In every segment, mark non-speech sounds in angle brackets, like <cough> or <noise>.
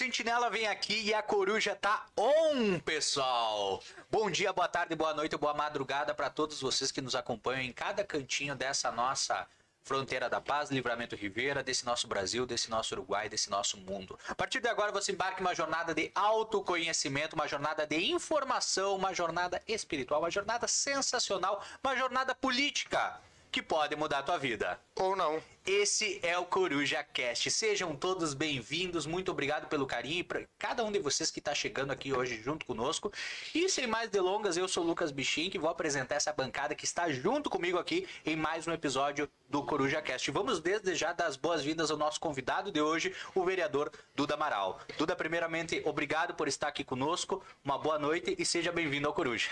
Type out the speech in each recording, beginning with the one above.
Sentinela vem aqui e a coruja tá on, pessoal. Bom dia, boa tarde, boa noite, boa madrugada para todos vocês que nos acompanham em cada cantinho dessa nossa fronteira da paz, Livramento Ribeira, desse nosso Brasil, desse nosso Uruguai, desse nosso mundo. A partir de agora você embarca em uma jornada de autoconhecimento, uma jornada de informação, uma jornada espiritual, uma jornada sensacional, uma jornada política que pode mudar a tua vida. Ou não. Esse é o Coruja Cast. Sejam todos bem-vindos. Muito obrigado pelo carinho e para cada um de vocês que está chegando aqui hoje junto conosco. E sem mais delongas, eu sou o Lucas Bichin, que vou apresentar essa bancada que está junto comigo aqui em mais um episódio do Coruja Cast. Vamos desde já dar as boas-vindas ao nosso convidado de hoje, o vereador Duda Amaral. Duda, primeiramente, obrigado por estar aqui conosco. Uma boa noite e seja bem-vindo ao Coruja.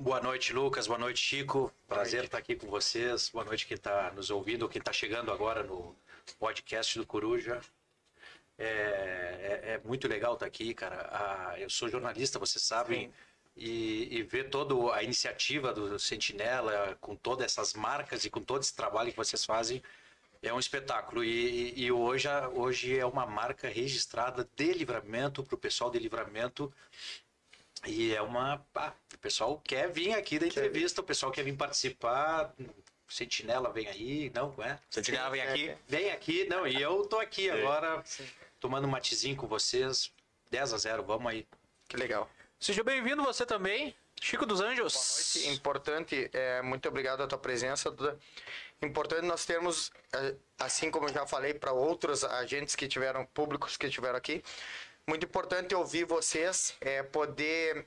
Boa noite, Lucas. Boa noite, Chico. Prazer estar aqui com vocês. Boa noite quem está nos ouvindo, quem está chegando agora no podcast do Coruja. É, é, é muito legal estar aqui, cara. Ah, eu sou jornalista, vocês sabem. E, e, ver toda a iniciativa do Sentinela, com todas essas marcas e com todo esse trabalho que vocês fazem, é um espetáculo. E, e hoje, hoje é uma marca registrada de livramento para o pessoal de livramento e é uma. Ah, o pessoal quer vir aqui da entrevista, o pessoal quer vir participar. Sentinela vem aí, não, é? Sentinela vem aqui. Vem aqui, não, e eu tô aqui agora Sim. tomando um matezinho com vocês. 10 a 0, vamos aí. Que legal. Seja bem-vindo você também, Chico dos Anjos. Boa noite. Importante, é, muito obrigado a tua presença, Duda. Importante nós termos, é, assim como eu já falei para outros agentes que tiveram, públicos que tiveram aqui, muito importante ouvir vocês, é, poder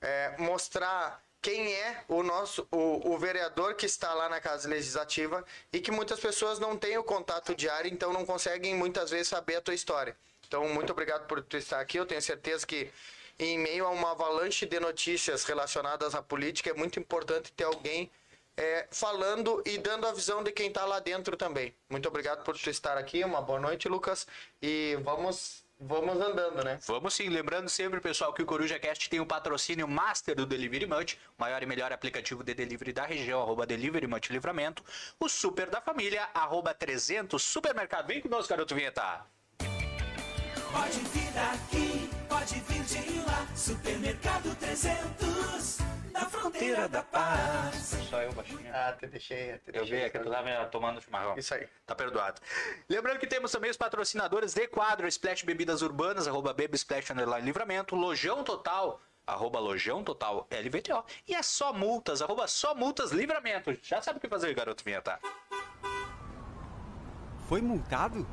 é, mostrar quem é o nosso o, o, vereador que está lá na casa legislativa e que muitas pessoas não têm o contato diário, então não conseguem muitas vezes saber a tua história. Então, muito obrigado por tu estar aqui. Eu tenho certeza que em meio a uma avalanche de notícias relacionadas à política, é muito importante ter alguém é, falando e dando a visão de quem está lá dentro também. Muito obrigado por tu estar aqui. Uma boa noite, Lucas. E vamos Vamos andando, né? Vamos sim. Lembrando sempre, pessoal, que o Coruja Cast tem o patrocínio master do Delivery Much, maior e melhor aplicativo de delivery da região, arroba Delivery Much Livramento. O Super da Família, arroba 300 Supermercado. Vem conosco, garoto vinheta. Pode vir aqui, pode vir de lá, Supermercado 300 na fronteira da paz. Só eu, baixinho. Ah, te deixei. Te eu vi, é que tu tava tomando chimarrão. Isso aí. Tá perdoado. Lembrando que temos também os patrocinadores de quadro Splash Bebidas Urbanas, arroba Baby Splash Underline Livramento, Lojão Total, arroba Lojão Total LVTO, e é só multas, arroba só multas Livramento. Já sabe o que fazer, garoto vinheta. Foi multado?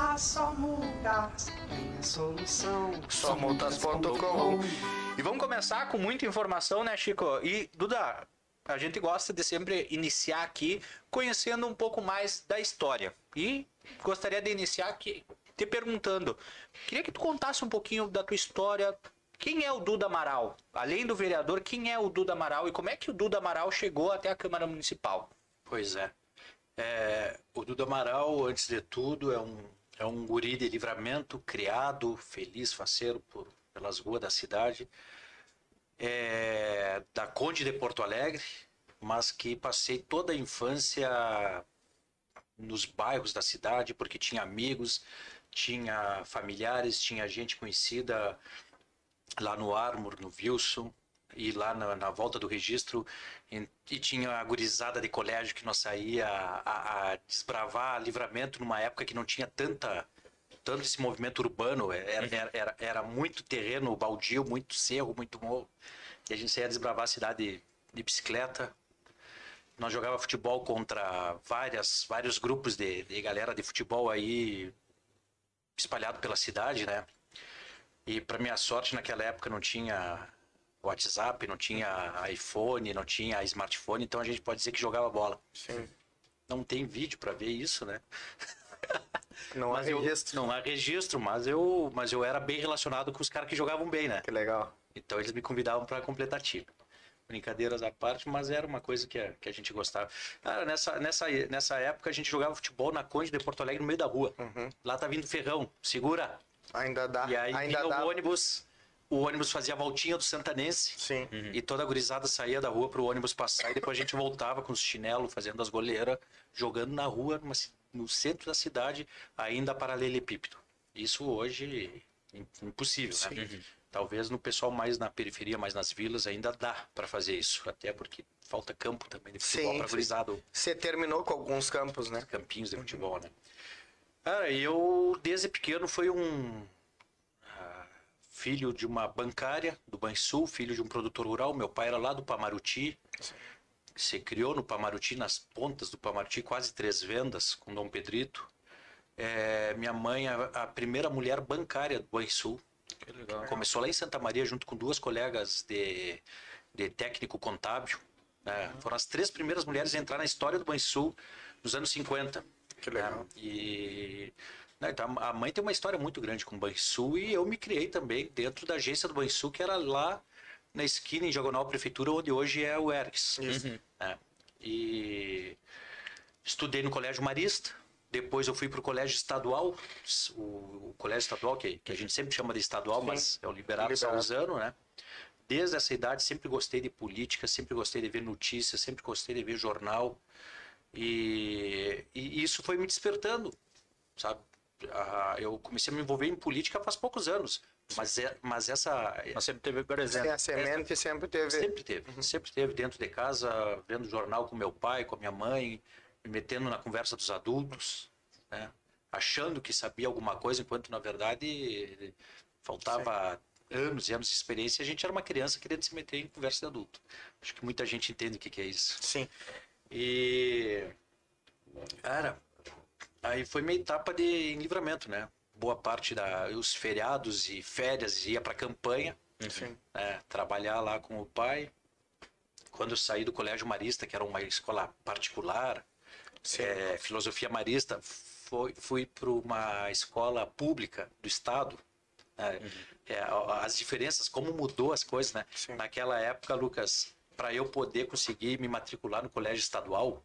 A Só Multas tem a solução. Somultas.com E vamos começar com muita informação, né, Chico? E, Duda, a gente gosta de sempre iniciar aqui conhecendo um pouco mais da história. E gostaria de iniciar aqui te perguntando. Queria que tu contasse um pouquinho da tua história. Quem é o Duda Amaral? Além do vereador, quem é o Duda Amaral e como é que o Duda Amaral chegou até a Câmara Municipal? Pois é. é o Duda Amaral, antes de tudo, é um é um guri de livramento, criado, feliz, faceiro por, pelas ruas da cidade. É, da Conde de Porto Alegre, mas que passei toda a infância nos bairros da cidade, porque tinha amigos, tinha familiares, tinha gente conhecida lá no Armor, no Wilson, e lá na, na volta do registro e, tinha a gurizada de colégio que nós saía a, a, desbravar livramento numa época que não tinha tanta tanto esse movimento urbano. Era, uhum. era, era, era muito terreno baldio muito cerro muito morro. E a gente saía desbravar a cidade de bicicleta. Nós jogava futebol contra várias vários grupos de, de galera de futebol aí espalhado pela cidade né? E para minha sorte naquela época não tinha WhatsApp, não tinha iPhone, não tinha smartphone, então a gente pode dizer que jogava bola. Sim. Não tem vídeo para ver isso, né? Não há registro. Eu, não há registro, mas eu, mas eu era bem relacionado com os caras que jogavam bem, né? Que legal. Então eles me convidavam para completar time. Brincadeiras à parte, mas era uma coisa que a, que a gente gostava. Cara, nessa, nessa, nessa época a gente jogava futebol na Conde de Porto Alegre no meio da rua. Uhum. Lá tá vindo ferrão, segura. Ainda dá. E aí ainda dá. o ônibus o ônibus fazia a voltinha do Santanense. Sim. Uhum. E toda a gurizada saía da rua para o ônibus passar e depois a gente voltava com os chinelos, fazendo as goleiras, jogando na rua, numa, no centro da cidade, ainda paralelepípedo. Isso hoje im- impossível, né? Talvez no pessoal mais na periferia, mais nas vilas, ainda dá para fazer isso. Até porque falta campo também de futebol Sim, para sim. gurizada, Você terminou com alguns campos, né? campinhos de futebol, né? Cara, eu desde pequeno fui um filho de uma bancária do Banrisul, filho de um produtor rural. Meu pai era lá do Pamaruti. Se criou no Pamaruti, nas pontas do Pamaruti, quase três vendas com Dom Pedrito. É, minha mãe, a, a primeira mulher bancária do Banrisul. Que legal. Começou lá em Santa Maria junto com duas colegas de, de técnico contábil. né? Foram as três primeiras mulheres a entrar na história do Banrisul nos anos 50. Que legal. né? E né, então, a mãe tem uma história muito grande com o Banrisul e eu me criei também dentro da agência do Banrisul, que era lá na esquina em Diagonal Prefeitura, onde hoje é o ERGS. né? E estudei no Colégio Marista, depois eu fui para o Colégio Estadual, o, o Colégio Estadual, que, que a gente sempre chama de estadual, mas é o Liberado Liberado. Salzano, né? Desde essa idade sempre gostei de política, sempre gostei de ver notícias, sempre gostei de ver jornal. E, e isso foi me despertando, sabe? Ah, eu comecei a me envolver em política faz poucos anos, mas, é, mas essa Mas sempre teve Sim, presente. a semente sempre teve. Sempre teve, sempre teve dentro de casa, vendo jornal com meu pai, com a minha mãe, me metendo na conversa dos adultos, né? achando que sabia alguma coisa, enquanto na verdade faltava anos e anos de experiência e a gente era uma criança querendo se meter em conversa de adulto. Acho que muita gente entende o que, que é isso. Sim. E. Cara, aí foi minha etapa de livramento, né? Boa parte da. Os feriados e férias ia pra campanha, Sim. né? trabalhar lá com o pai. Quando eu saí do Colégio Marista, que era uma escola particular, é, filosofia marista, foi, fui para uma escola pública do Estado. né? É, a- as diferenças, como mudou as coisas, né? Sim. Naquela época, Lucas, para eu poder conseguir me matricular no colégio estadual,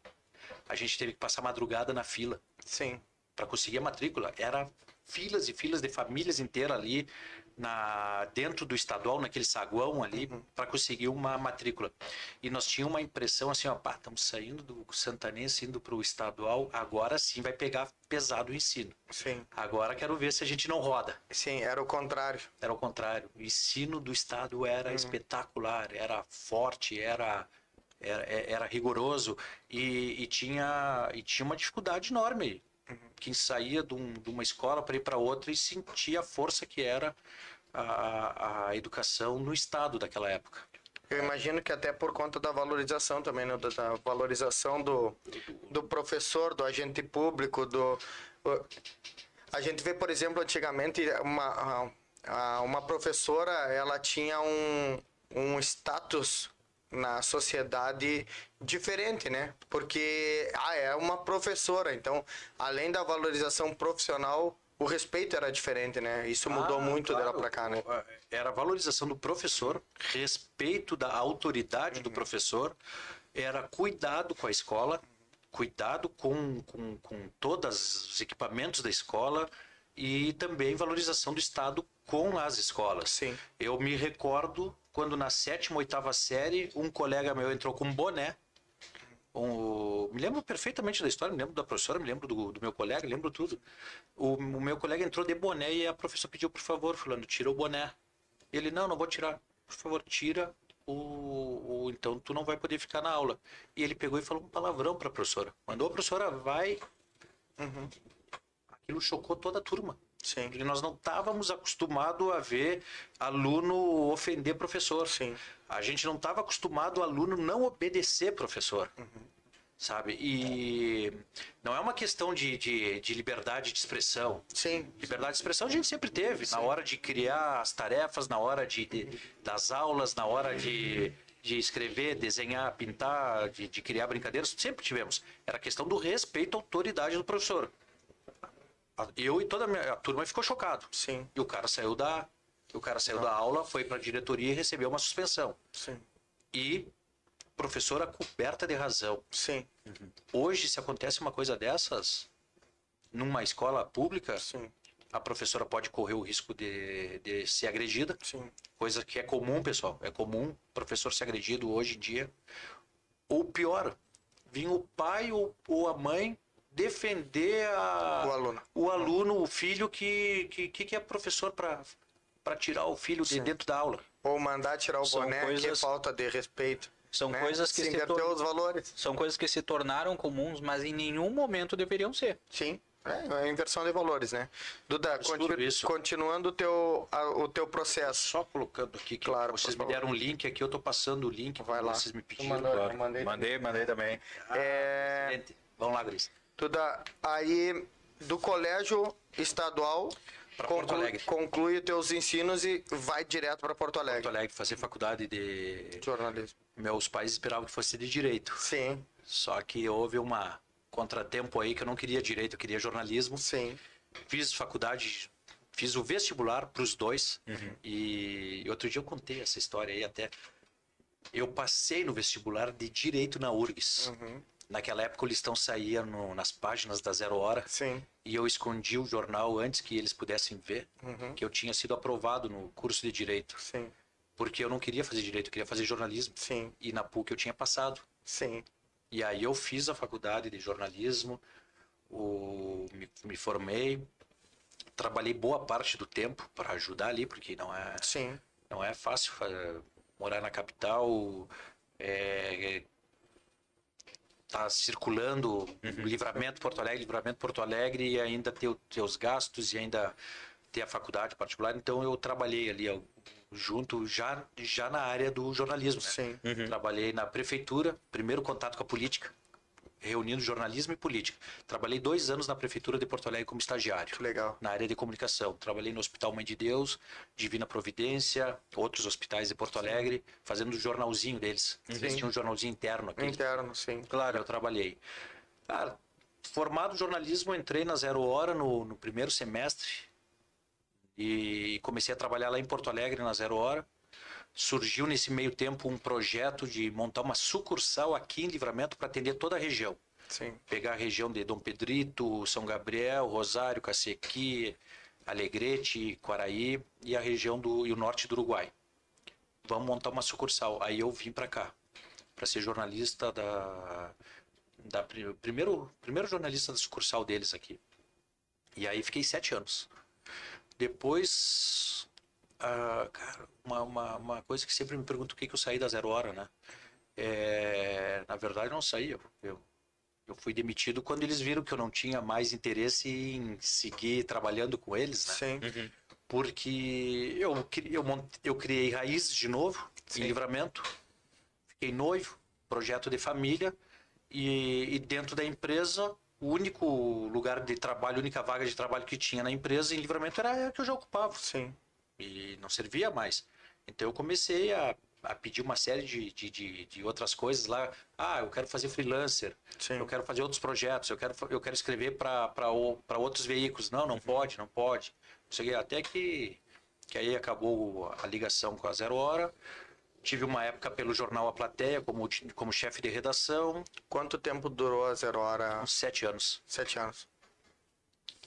a gente teve que passar madrugada na fila Sim. para conseguir a matrícula. Era filas e filas de famílias inteiras ali na dentro do estadual, naquele saguão ali, para conseguir uma matrícula. E nós tínhamos uma impressão assim, ó, pá, estamos saindo do santanense indo para o estadual, agora sim vai pegar pesado o ensino. Sim. Agora quero ver se a gente não roda. Sim, era o contrário. Era o contrário. O ensino do Estado era espetacular, era forte, era, era, era rigoroso e, e tinha, e tinha uma dificuldade enorme. Quem saía de, um- de uma escola para ir para outra e sentia a força que era a, a educação no Estado daquela época. Eu imagino que até por conta da valorização também, né? da, valorização do, do professor, do agente público, do... A gente vê, por exemplo, antigamente, uma, uma professora, ela tinha um, um status na sociedade diferente, né? Porque ah, é uma professora, então, além da valorização profissional, o respeito era diferente, né? Isso mudou Ah, muito claro. dela pra cá, né? Era a valorização do professor, respeito da autoridade Uhum. do professor, era cuidado com a escola, cuidado com, com, com todos os equipamentos da escola e também valorização do Estado com as escolas. Sim. Eu me recordo quando na sétima, oitava série, um colega meu entrou com um boné. Um- me lembro perfeitamente da história, me lembro da professora, me lembro do, do meu colega, lembro tudo. O, o meu colega entrou de boné e a professora pediu, por favor, fulano, tira o boné. Ele, não, não vou tirar. Por favor, tira o, o- Então tu não vai poder ficar na aula. E ele pegou e falou um palavrão para a professora. Mandou a professora, vai. Aquilo chocou toda a turma. Sim. Porque nós não estávamos acostumados a ver aluno ofender professor. Sim. A gente não estava acostumado aluno não obedecer professor. Sabe? E não é uma questão de, de, de liberdade de expressão. Sim. Liberdade de expressão a gente sempre teve, na hora de criar as tarefas, na hora de, de- das aulas, na hora de, de escrever, desenhar, pintar, de, de criar brincadeiras, sempre tivemos. Era questão do respeito à autoridade do professor. Eu e toda a, minha, a turma ficou chocado. Sim. E o cara saiu da, o cara saiu da aula, foi para a diretoria e recebeu uma suspensão. Sim. E professora coberta de razão. Sim. Hoje, se acontece uma coisa dessas, numa escola pública, Sim. a professora pode correr o risco de, de ser agredida, Sim. coisa que é comum, pessoal. É comum professor ser agredido hoje em dia. Ou pior, vir o pai ou, ou a mãe defender a- O aluno. o aluno, o filho que, que, que é professor para tirar o filho de Sim. dentro da aula. Ou mandar tirar o São boné, que é coisas- falta de respeito. São né? coisas que se tor- os valores. são coisas que se tornaram comuns, mas em nenhum momento deveriam ser. Sim. É, é inversão de valores, né? Duda, continu- isso. continuando o teu, a- o teu processo. Só colocando aqui que Claro, vocês me deram um link aqui, eu tô passando o link. Vai lá. Vocês me pediram. mandou, claro. eu mandei. Mandei, mandei também. É, Excelente. Vamos lá, Gris. Duda, aí do colégio estadual, Pra Porto conclui, Alegre. conclui os teus ensinos e vai direto para Porto Alegre. Porto Alegre, fazer faculdade de. Jornalismo. Meus pais esperavam que fosse de direito. Sim, Só que houve uma contratempo aí que eu não queria direito, eu queria jornalismo. sim. Fiz faculdade, fiz o vestibular para os dois. E outro dia eu contei essa história aí até. Eu passei no vestibular de direito na URGS. Uhum. Naquela época o listão saía no- nas páginas da Zero Hora Sim. e eu escondi o jornal antes que eles pudessem ver Uhum. que eu tinha sido aprovado no curso de direito, Sim. porque eu não queria fazer direito, eu queria fazer jornalismo. Sim. E na PUC eu tinha passado. Sim. E aí eu fiz a faculdade de jornalismo, o, me, me formei, trabalhei boa parte do tempo para ajudar ali, porque não é, Sim. não é fácil morar na capital, é, tá circulando livramento Porto Alegre, livramento Porto Alegre e ainda ter os teus gastos e ainda ter a faculdade particular. Então eu trabalhei ali ó, junto já já na área do jornalismo. né? Sim. Trabalhei na prefeitura, primeiro contato com a política, reunindo jornalismo e política. Trabalhei dois anos na prefeitura de Porto Alegre como estagiário, Que legal. na área de comunicação. Trabalhei no Hospital Mãe de Deus, Divina Providência, outros hospitais de Porto Alegre, fazendo o jornalzinho deles. Eles tinham um jornalzinho interno aqui. Interno, sim. Claro, eu trabalhei. Cara, formado em jornalismo, entrei na Zero Hora no, no primeiro semestre e comecei a trabalhar lá em Porto Alegre na Zero Hora. Surgiu nesse meio tempo um projeto de montar uma sucursal aqui em Livramento para atender toda a região. Sim. Pegar a região de Dom Pedrito, São Gabriel, Rosário, Cacequi, Alegrete, Quaraí e a região do e o norte do Uruguai. Vamos montar uma sucursal. Aí eu vim para cá para ser jornalista da da pri- primeiro primeiro jornalista da sucursal deles aqui. E aí fiquei sete anos. Depois, ah, cara, uma, uma, uma coisa que sempre me pergunto o que que eu saí da Zero Hora, né? É, na verdade, eu não saí. Eu, eu, eu fui demitido quando eles viram que eu não tinha mais interesse em seguir trabalhando com eles, né? Sim. Porque eu, eu, eu criei raízes de novo em livramento, fiquei noivo, projeto de família, e, e dentro da empresa, o único lugar de trabalho, a única vaga de trabalho que tinha na empresa em livramento era a que eu já ocupava Sim. E não servia mais. Então eu comecei a, a pedir uma série de, de, de, de outras coisas lá. Ah, eu quero fazer freelancer, Sim. eu quero fazer outros projetos, eu quero, eu quero escrever para outros veículos. Não, não pode, não pode. Cheguei até que, que aí acabou a ligação com a Zero Hora. Tive uma época pelo jornal A Plateia como, como chefe de redação, Quanto tempo durou a Zero Hora? uns sete anos. Sete anos.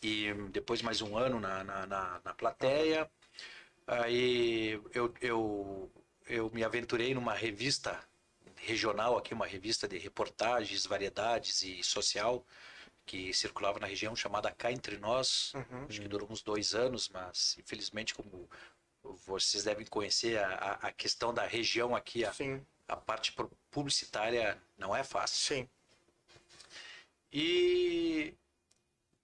e depois mais um ano na, na, na, na plateia. Aí eu, eu, eu me aventurei numa revista regional aqui, uma revista de reportagens, variedades e social que circulava na região chamada Cá Entre Nós. Acho que durou uns dois anos, mas infelizmente como vocês devem conhecer a, a- questão da região aqui, a, Sim. a parte pu- publicitária não é fácil. Sim. E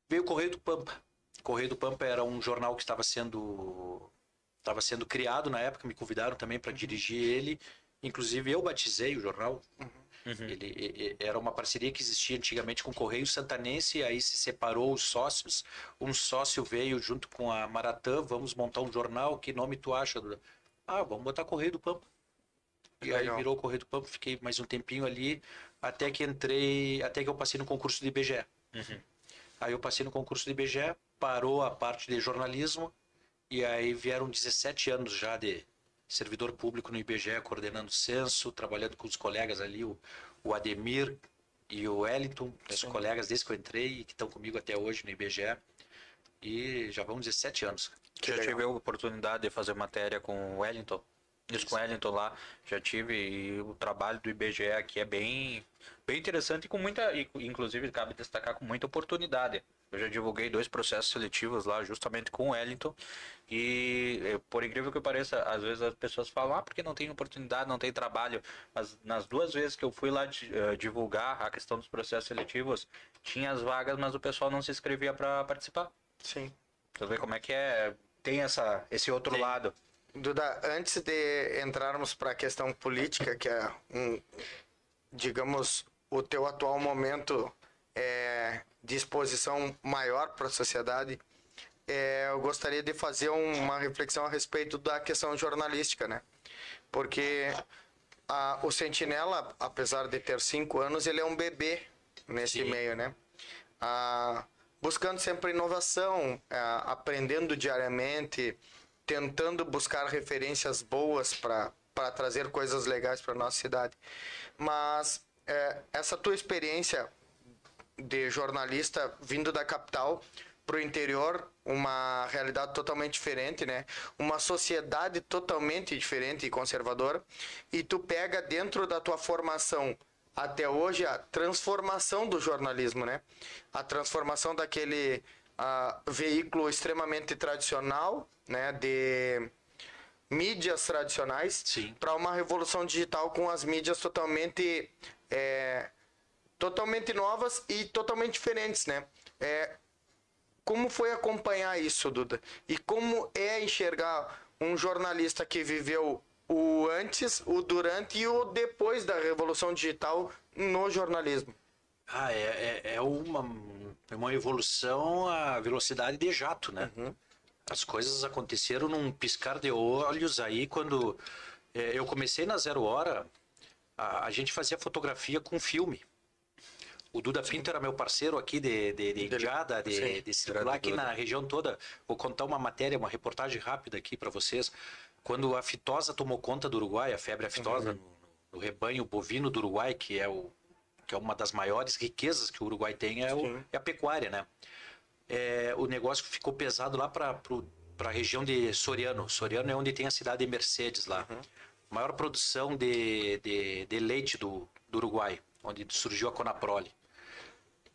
veio o Correio do Pampa. Correio do Pampa era um jornal que estava sendo estava sendo criado na época, me convidaram também para dirigir ele. Inclusive eu batizei o jornal. Ele e- e- era uma parceria que existia antigamente com o Correio Santanense, aí se separou os sócios. Um sócio veio junto com a Maratã, vamos montar um jornal. Que nome tu acha? Ah, vamos botar Correio do Pampa. E aí Legal. virou Correio do Pampa, fiquei mais um tempinho ali, até que entrei, até que eu passei no concurso de IBGE. Aí eu passei no concurso de IBGE, parou a parte de jornalismo, e aí vieram 17 anos já de servidor público no IBGE, coordenando o censo, trabalhando com os colegas ali, o, o Ademir e o Wellington, meus colegas desde que eu entrei e que estão comigo até hoje no IBGE. E já vão 17 anos. Já tive a oportunidade de fazer matéria com o Wellington Isso com o Wellington lá, já tive, e o trabalho do IBGE aqui é bem, bem interessante e com muita, e, inclusive cabe destacar com muita oportunidade. Eu já divulguei dois processos seletivos lá justamente com o Wellington e eh, por incrível que pareça, às vezes as pessoas falam, ah, porque não tem oportunidade, não tem trabalho, mas nas duas vezes que eu fui lá eh, divulgar a questão dos processos seletivos, tinha as vagas, mas o pessoal não se inscrevia para participar. Sim. Você vê como é que é, tem essa, esse outro Tem. lado. Duda, antes de entrarmos para a questão política, que é um, digamos, o teu atual momento é, de exposição maior para a sociedade, é, eu gostaria de fazer um- uma reflexão a respeito da questão jornalística, né? Porque a- o Sentinela, apesar de ter cinco anos, ele é um bebê nesse Sim. meio, né? Ah, buscando sempre inovação, ah, aprendendo diariamente, tentando buscar referências boas para trazer coisas legais para nossa cidade. Mas eh, essa tua experiência de jornalista vindo da capital para o interior, uma realidade totalmente diferente, né? Uma sociedade totalmente diferente e conservadora. E tu pega dentro da tua formação até hoje a transformação do jornalismo, né? A transformação daquele ah, veículo extremamente tradicional, né? De mídias tradicionais para uma revolução digital com as mídias totalmente é, totalmente novas e totalmente diferentes, né? É, como foi acompanhar isso, Duda? E como é enxergar um jornalista que viveu o antes, o durante e o depois da revolução digital no jornalismo? Ah, é, é, é uma, é uma evolução à velocidade de jato, né? As coisas aconteceram num piscar de olhos aí quando é, eu comecei na Zero Hora, a, a gente fazia fotografia com filme. O Duda Pinto era meu parceiro aqui de, de, de de, sim, de circular aqui na região toda. Vou contar uma matéria, uma reportagem rápida aqui para vocês. Quando a fitosa tomou conta do Uruguai, a febre aftosa no, no rebanho bovino do Uruguai, que é, o, que é uma das maiores riquezas que o Uruguai tem, é, o- é a pecuária, né? É, o negócio ficou pesado lá para a região de Soriano. Soriano é onde tem a cidade de Mercedes lá. Maior produção de, de, de leite do, do Uruguai, onde surgiu a Conaprole.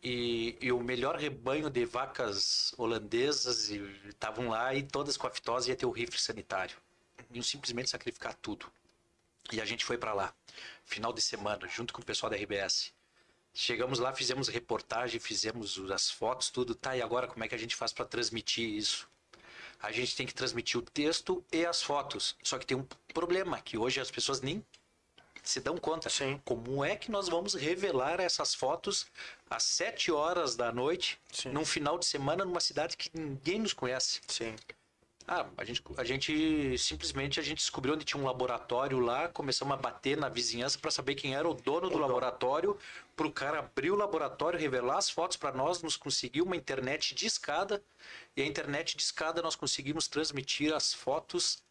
E, e o melhor rebanho de vacas holandesas estavam lá e todas com a fitose ia ter o rifle sanitário. Iam simplesmente sacrificar tudo. E a gente foi para lá, final de semana, junto com o pessoal da RBS. Chegamos lá, fizemos reportagem, fizemos as fotos, tudo. Tá, e agora como é que a gente faz para transmitir isso? A gente tem que transmitir o texto e as fotos. Só que tem um problema, que hoje as pessoas nem se dão conta. Sim. Como é que nós vamos revelar essas fotos às 7 horas da noite, Sim. num final de semana, numa cidade que ninguém nos conhece? Sim. Ah, a gente, a gente simplesmente a gente descobriu onde tinha um laboratório lá, começamos a bater na vizinhança para saber quem era o dono do laboratório, para o cara abrir o laboratório, revelar as fotos para nós, nos conseguir uma internet de escada e a internet de escada nós conseguimos transmitir as fotos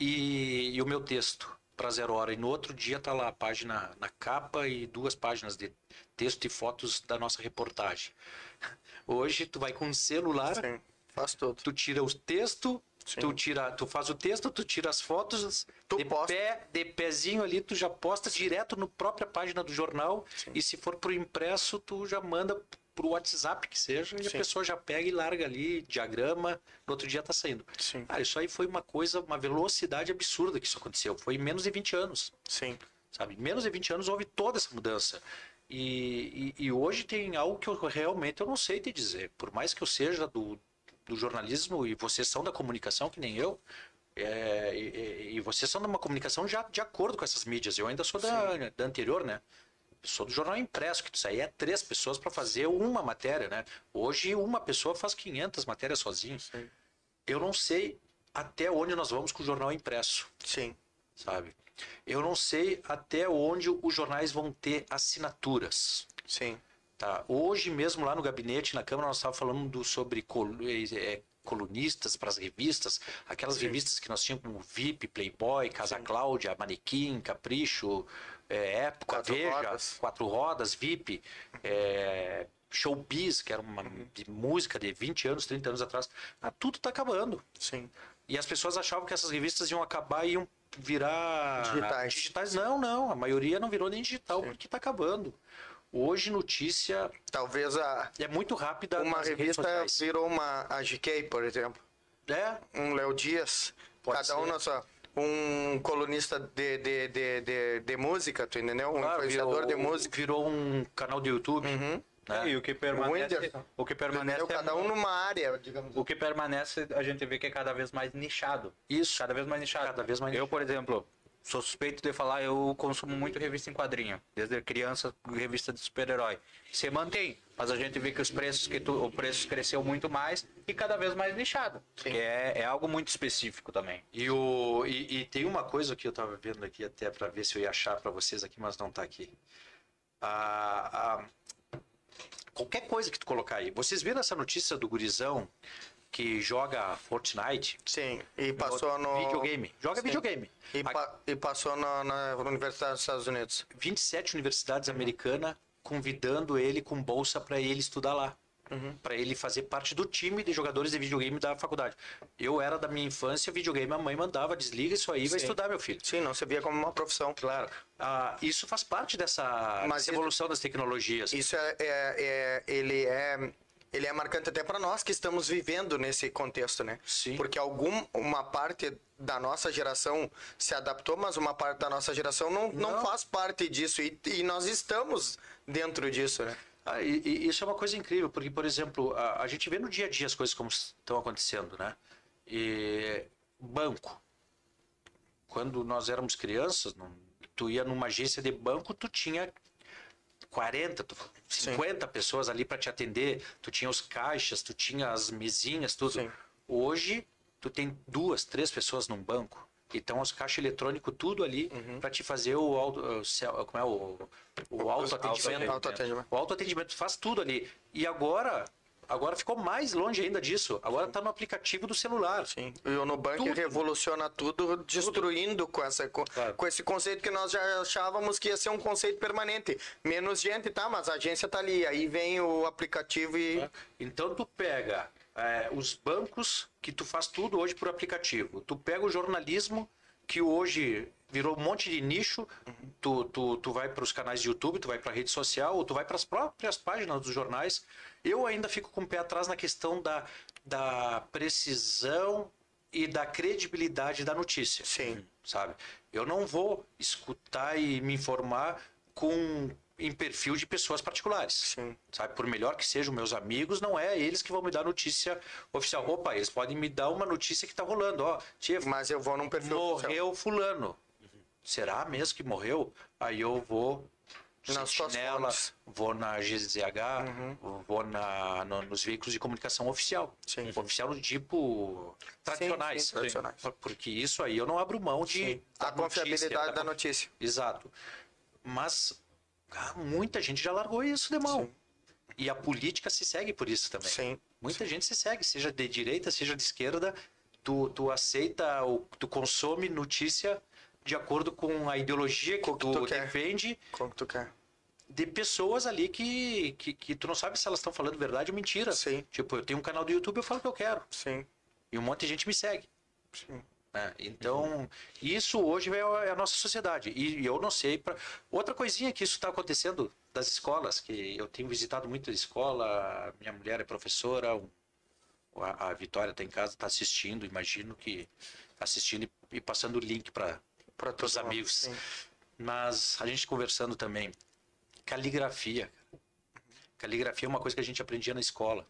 e, e o meu texto para zero hora e no outro dia tá lá a página na capa e duas páginas de texto e fotos da nossa reportagem. <laughs> Hoje tu vai com um celular Sim. Faz tudo. tu tira o texto, Sim. tu tira, tu faz o texto, tu tira as fotos, Tu de posta. pé, de pezinho ali, tu já posta direto no própria página do jornal. E se for pro impresso, tu já manda pro WhatsApp que seja, e a Sim. pessoa já pega e larga ali, diagrama, no outro dia tá saindo. Sim. Cara, isso aí foi uma coisa, uma velocidade absurda que isso aconteceu. Foi em menos de 20 anos Sim. sabe? Menos de 20 anos houve toda essa mudança. E, e, e hoje tem algo que eu realmente eu não sei te dizer. Por mais que eu seja do, do jornalismo e vocês são da comunicação, que nem eu, é, e, e- vocês são de uma comunicação já de acordo com essas mídias. Eu ainda sou da, da anterior, né? Eu sou do jornal impresso, que isso aí é três pessoas para fazer uma matéria, né? Hoje uma pessoa faz 500 matérias sozinho. Sim. Eu não sei até onde nós vamos com o jornal impresso Sim. sabe? Eu não sei até onde os jornais vão ter assinaturas. Sim. Tá? Hoje mesmo lá no gabinete, na Câmara, nós estávamos falando do- sobre col- eh, colunistas para as revistas, aquelas Sim. revistas que nós tínhamos como VIP, Playboy, Casa Cláudia, Manequim, Capricho, eh, Época, Quatro Veja, Rodas. Quatro Rodas, VIP, eh, Showbiz, que era uma Uhum. música de 20 anos, 30 anos atrás. Ah, tudo está acabando. Sim. E as pessoas achavam que essas revistas iam acabar e iam virar Digitais. digitais. Não, não, a maioria não virou nem digital porque tá acabando. Hoje notícia Talvez a, é muito rápida. uma revista virou uma a GK, por exemplo. É, Um Léo Dias, Pode cada um ser. na sua. Um colunista de, de, de, de, de música, tu entendeu? Um claro, influenciador de virou, música. virou um canal do YouTube. Uhum. né? E o que permanece, o que permanece Entendeu? é Cada um numa área, digamos. o que permanece a gente vê que é cada vez mais nichado. Isso. Cada vez mais nichado. Cada vez mais Eu, por exemplo, sou suspeito de falar, eu consumo muito revista em quadrinho. Desde criança, revista de super-herói. Se mantém, mas a gente vê que os preços que tu, o preço cresceu muito mais e cada vez mais nichado. Que é, é algo muito específico também. E, o, e, e tem uma coisa que eu tava vendo aqui até para ver se eu ia achar para vocês aqui, mas não tá aqui. A, a- qualquer coisa que tu colocar aí. Vocês viram essa notícia do gurizão que joga Fortnite? Sim, e passou no. Videogame. Joga Sim. videogame. E, pa- e passou na, na Universidade dos Estados Unidos. 27 universidades americanas convidando ele com bolsa para ele estudar lá. Para ele fazer parte do time de jogadores de videogame da faculdade. Eu era da minha infância, videogame, a mãe mandava, desliga isso aí, vai Sim. estudar, meu filho. Sim, não se via como uma profissão. Claro. Ah, isso faz parte dessa, dessa ele- evolução das tecnologias. Isso é, é- é- ele é ele é marcante até para nós que estamos vivendo nesse contexto, né? Sim. Porque algum uma parte da nossa geração se adaptou, mas uma parte da nossa geração não, não. Não. faz parte disso e, e nós estamos dentro disso, né? Ah, e, e isso é uma coisa incrível, porque, por exemplo, a, a gente vê no dia a dia as coisas como estão acontecendo, né? E banco. Quando nós éramos crianças, não- tu ia numa agência de banco, tu tinha 40, tu- 50 pessoas ali para te atender, tu tinha os caixas, tu tinha as mesinhas, tudo. Sim. Hoje, tu tem duas, três pessoas num banco. Então, os caixas eletrônicos, tudo ali, Uhum. para te fazer o, auto, o como é o, o autoatendimento. Autoatendimento. O autoatendimento faz tudo ali. E agora, agora ficou mais longe ainda disso. Agora tá no aplicativo do celular. Sim. E o Nubank Tudo. revoluciona tudo, destruindo com, essa, com, Claro. com esse conceito que nós já achávamos que ia ser um conceito permanente. Menos gente, tá, mas a agência tá ali. Aí vem o aplicativo e. Então tu pega é, os bancos que tu faz tudo hoje por aplicativo. Tu pega o jornalismo que hoje virou um monte de nicho. Tu, tu, tu vai para os canais de YouTube, tu vai para a rede social, ou tu vai para as próprias páginas dos jornais. Eu ainda fico com o pé atrás na questão da, da precisão e da credibilidade da notícia. Sim. Sabe? Eu não vou escutar e me informar com em perfil de pessoas particulares. Sim. Sabe, por melhor que sejam meus amigos, não é eles que vão me dar notícia oficial. Opa, eles podem me dar uma notícia que tá rolando, ó, tia, Mas eu vou num perfil oficial. morreu fulano. Será mesmo que morreu? Aí eu vou Nas Sentinela, vou na GZH, Uhum. vou na, no- nos veículos de comunicação oficial. Sim. Oficial do tipo tradicionais. sim, tradicionais. Porque isso aí eu não abro mão de. A da confiabilidade notícia, da notícia. Exato. Mas ah, muita gente já largou isso de mão. Sim. E a política se segue por isso também. Sim. Muita gente se segue, seja de direita, seja de esquerda, tu, tu aceita, ou tu consome notícia de acordo com a ideologia que que tu, tu defende Como que tu quer? de pessoas ali que, que, que tu não sabe se elas estão falando verdade ou mentira. Sim. Tipo, eu tenho um canal do YouTube, eu falo o que eu quero. Sim. E um monte de gente me segue. Sim. né? Então, isso hoje é a é a nossa sociedade. E eu não sei. Pra... Outra coisinha que isso está acontecendo das escolas, que eu tenho visitado muito a escola, minha mulher é professora, a, a Vitória está em casa, está assistindo, imagino que assistindo e, e passando o link para Para os todos amigos. Sim. Mas a gente conversando também, caligrafia. Caligrafia é uma coisa que a gente aprendia na escola,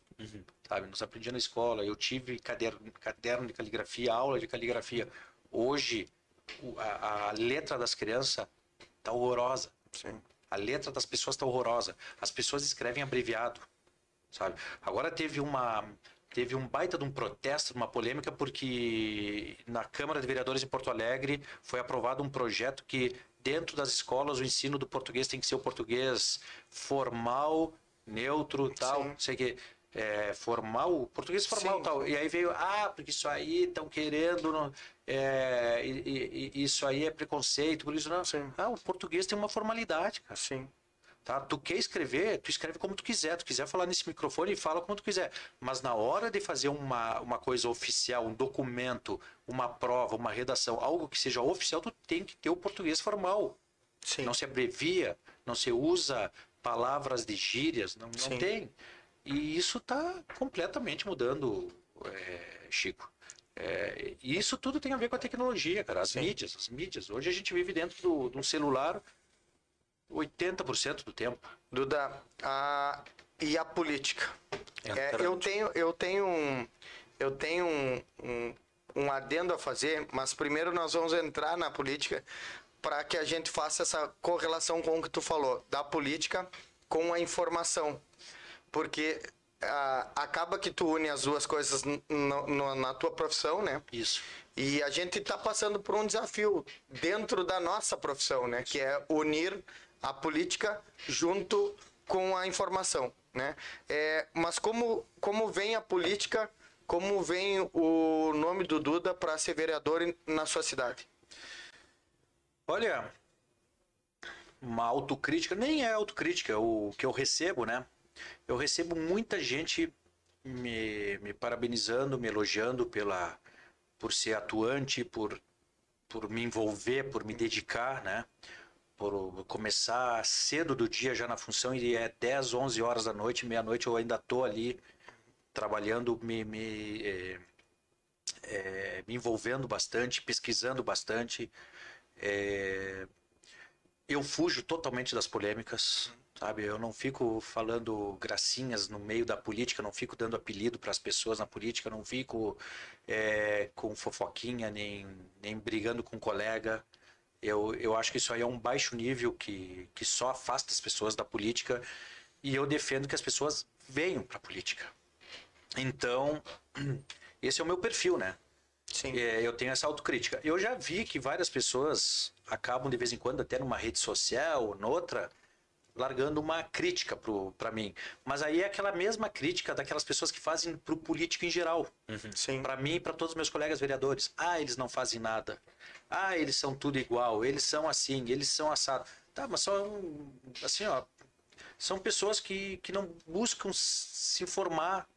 sabe? Nós aprendia na escola. Eu tive caderno, caderno de caligrafia, aula de caligrafia. Hoje, a, a letra das crianças tá horrorosa. Sim. A letra das pessoas tá horrorosa. As pessoas escrevem abreviado, sabe? Agora teve uma teve um baita de um protesto, uma polêmica porque na Câmara de Vereadores em Porto Alegre foi aprovado um projeto que dentro das escolas o ensino do português tem que ser o português formal, neutro, tal, Sim. não sei o que é, formal, português formal Sim. tal. E aí veio, ah, porque isso aí estão querendo, é, e- e isso aí é preconceito, por isso não. Sim. Ah, o português tem uma formalidade, cara. Sim. Tá? Tu quer escrever, tu escreve como tu quiser. Tu quiser falar nesse microfone, fala como tu quiser. Mas na hora de fazer uma, uma coisa oficial, um documento, uma prova, uma redação, algo que seja oficial, tu tem que ter o português formal. Sim. Não se abrevia, não se usa palavras de gírias, não, não Sim. tem. E isso está completamente mudando, é, Chico. É, e isso tudo tem a ver com a tecnologia, cara. As mídias, as mídias. Hoje a gente vive dentro do, de um celular 80% do tempo. Duda, a, e a política? É, eu tenho, eu tenho, um, eu tenho um, um, um adendo a fazer, mas primeiro nós vamos entrar na política para que a gente faça essa correlação com o que tu falou, da política com a informação. Porque ah, acaba que tu une as duas coisas no- no- na tua profissão, né? Isso. E a gente está passando por um desafio dentro da nossa profissão, né? Que é unir a política junto com a informação, né? É, mas como, como vem a política, como vem o nome do Duda para ser vereador na sua cidade? Olha, uma autocrítica, nem é autocrítica, é o que eu recebo, né? Eu recebo muita gente me, me parabenizando, me elogiando pela, por ser atuante, por, por me envolver, por me dedicar, né? Por começar cedo do dia já na função e é 10, 11 horas da noite, meia-noite eu ainda tô ali trabalhando, me, me, eh, eh, me envolvendo bastante, pesquisando bastante. É, eu fujo totalmente das polêmicas, sabe? Eu não fico falando gracinhas no meio da política, não fico dando apelido para as pessoas na política, não fico é, com fofoquinha, nem, nem brigando com colega. Eu, eu acho que isso aí é um baixo nível que, que só afasta as pessoas da política e eu defendo que as pessoas venham para a política. Então, <clears throat> esse é o meu perfil, né? Sim. É, eu tenho essa autocrítica. Eu já vi que várias pessoas acabam de vez em quando, até numa rede social ou noutra, largando uma crítica para mim. Mas aí é aquela mesma crítica daquelas pessoas que fazem pro político em geral. Sim. Para mim e para todos os meus colegas vereadores. Ah, eles não fazem nada. Ah, eles são tudo igual. Eles são assim, eles são assado. Tá, mas são assim, ó, são pessoas que, que não buscam se informar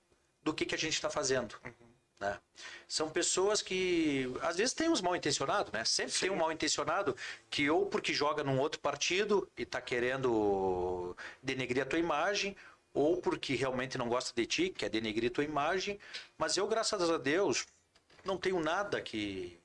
do que, que a gente está fazendo. Né? São pessoas que às vezes tem uns mal intencionados, né? Sempre tem um mal intencionado que ou porque joga num outro partido e está querendo denegrir a tua imagem, ou porque realmente não gosta de ti, quer denegrir a tua imagem. Mas eu, graças a Deus, não tenho nada que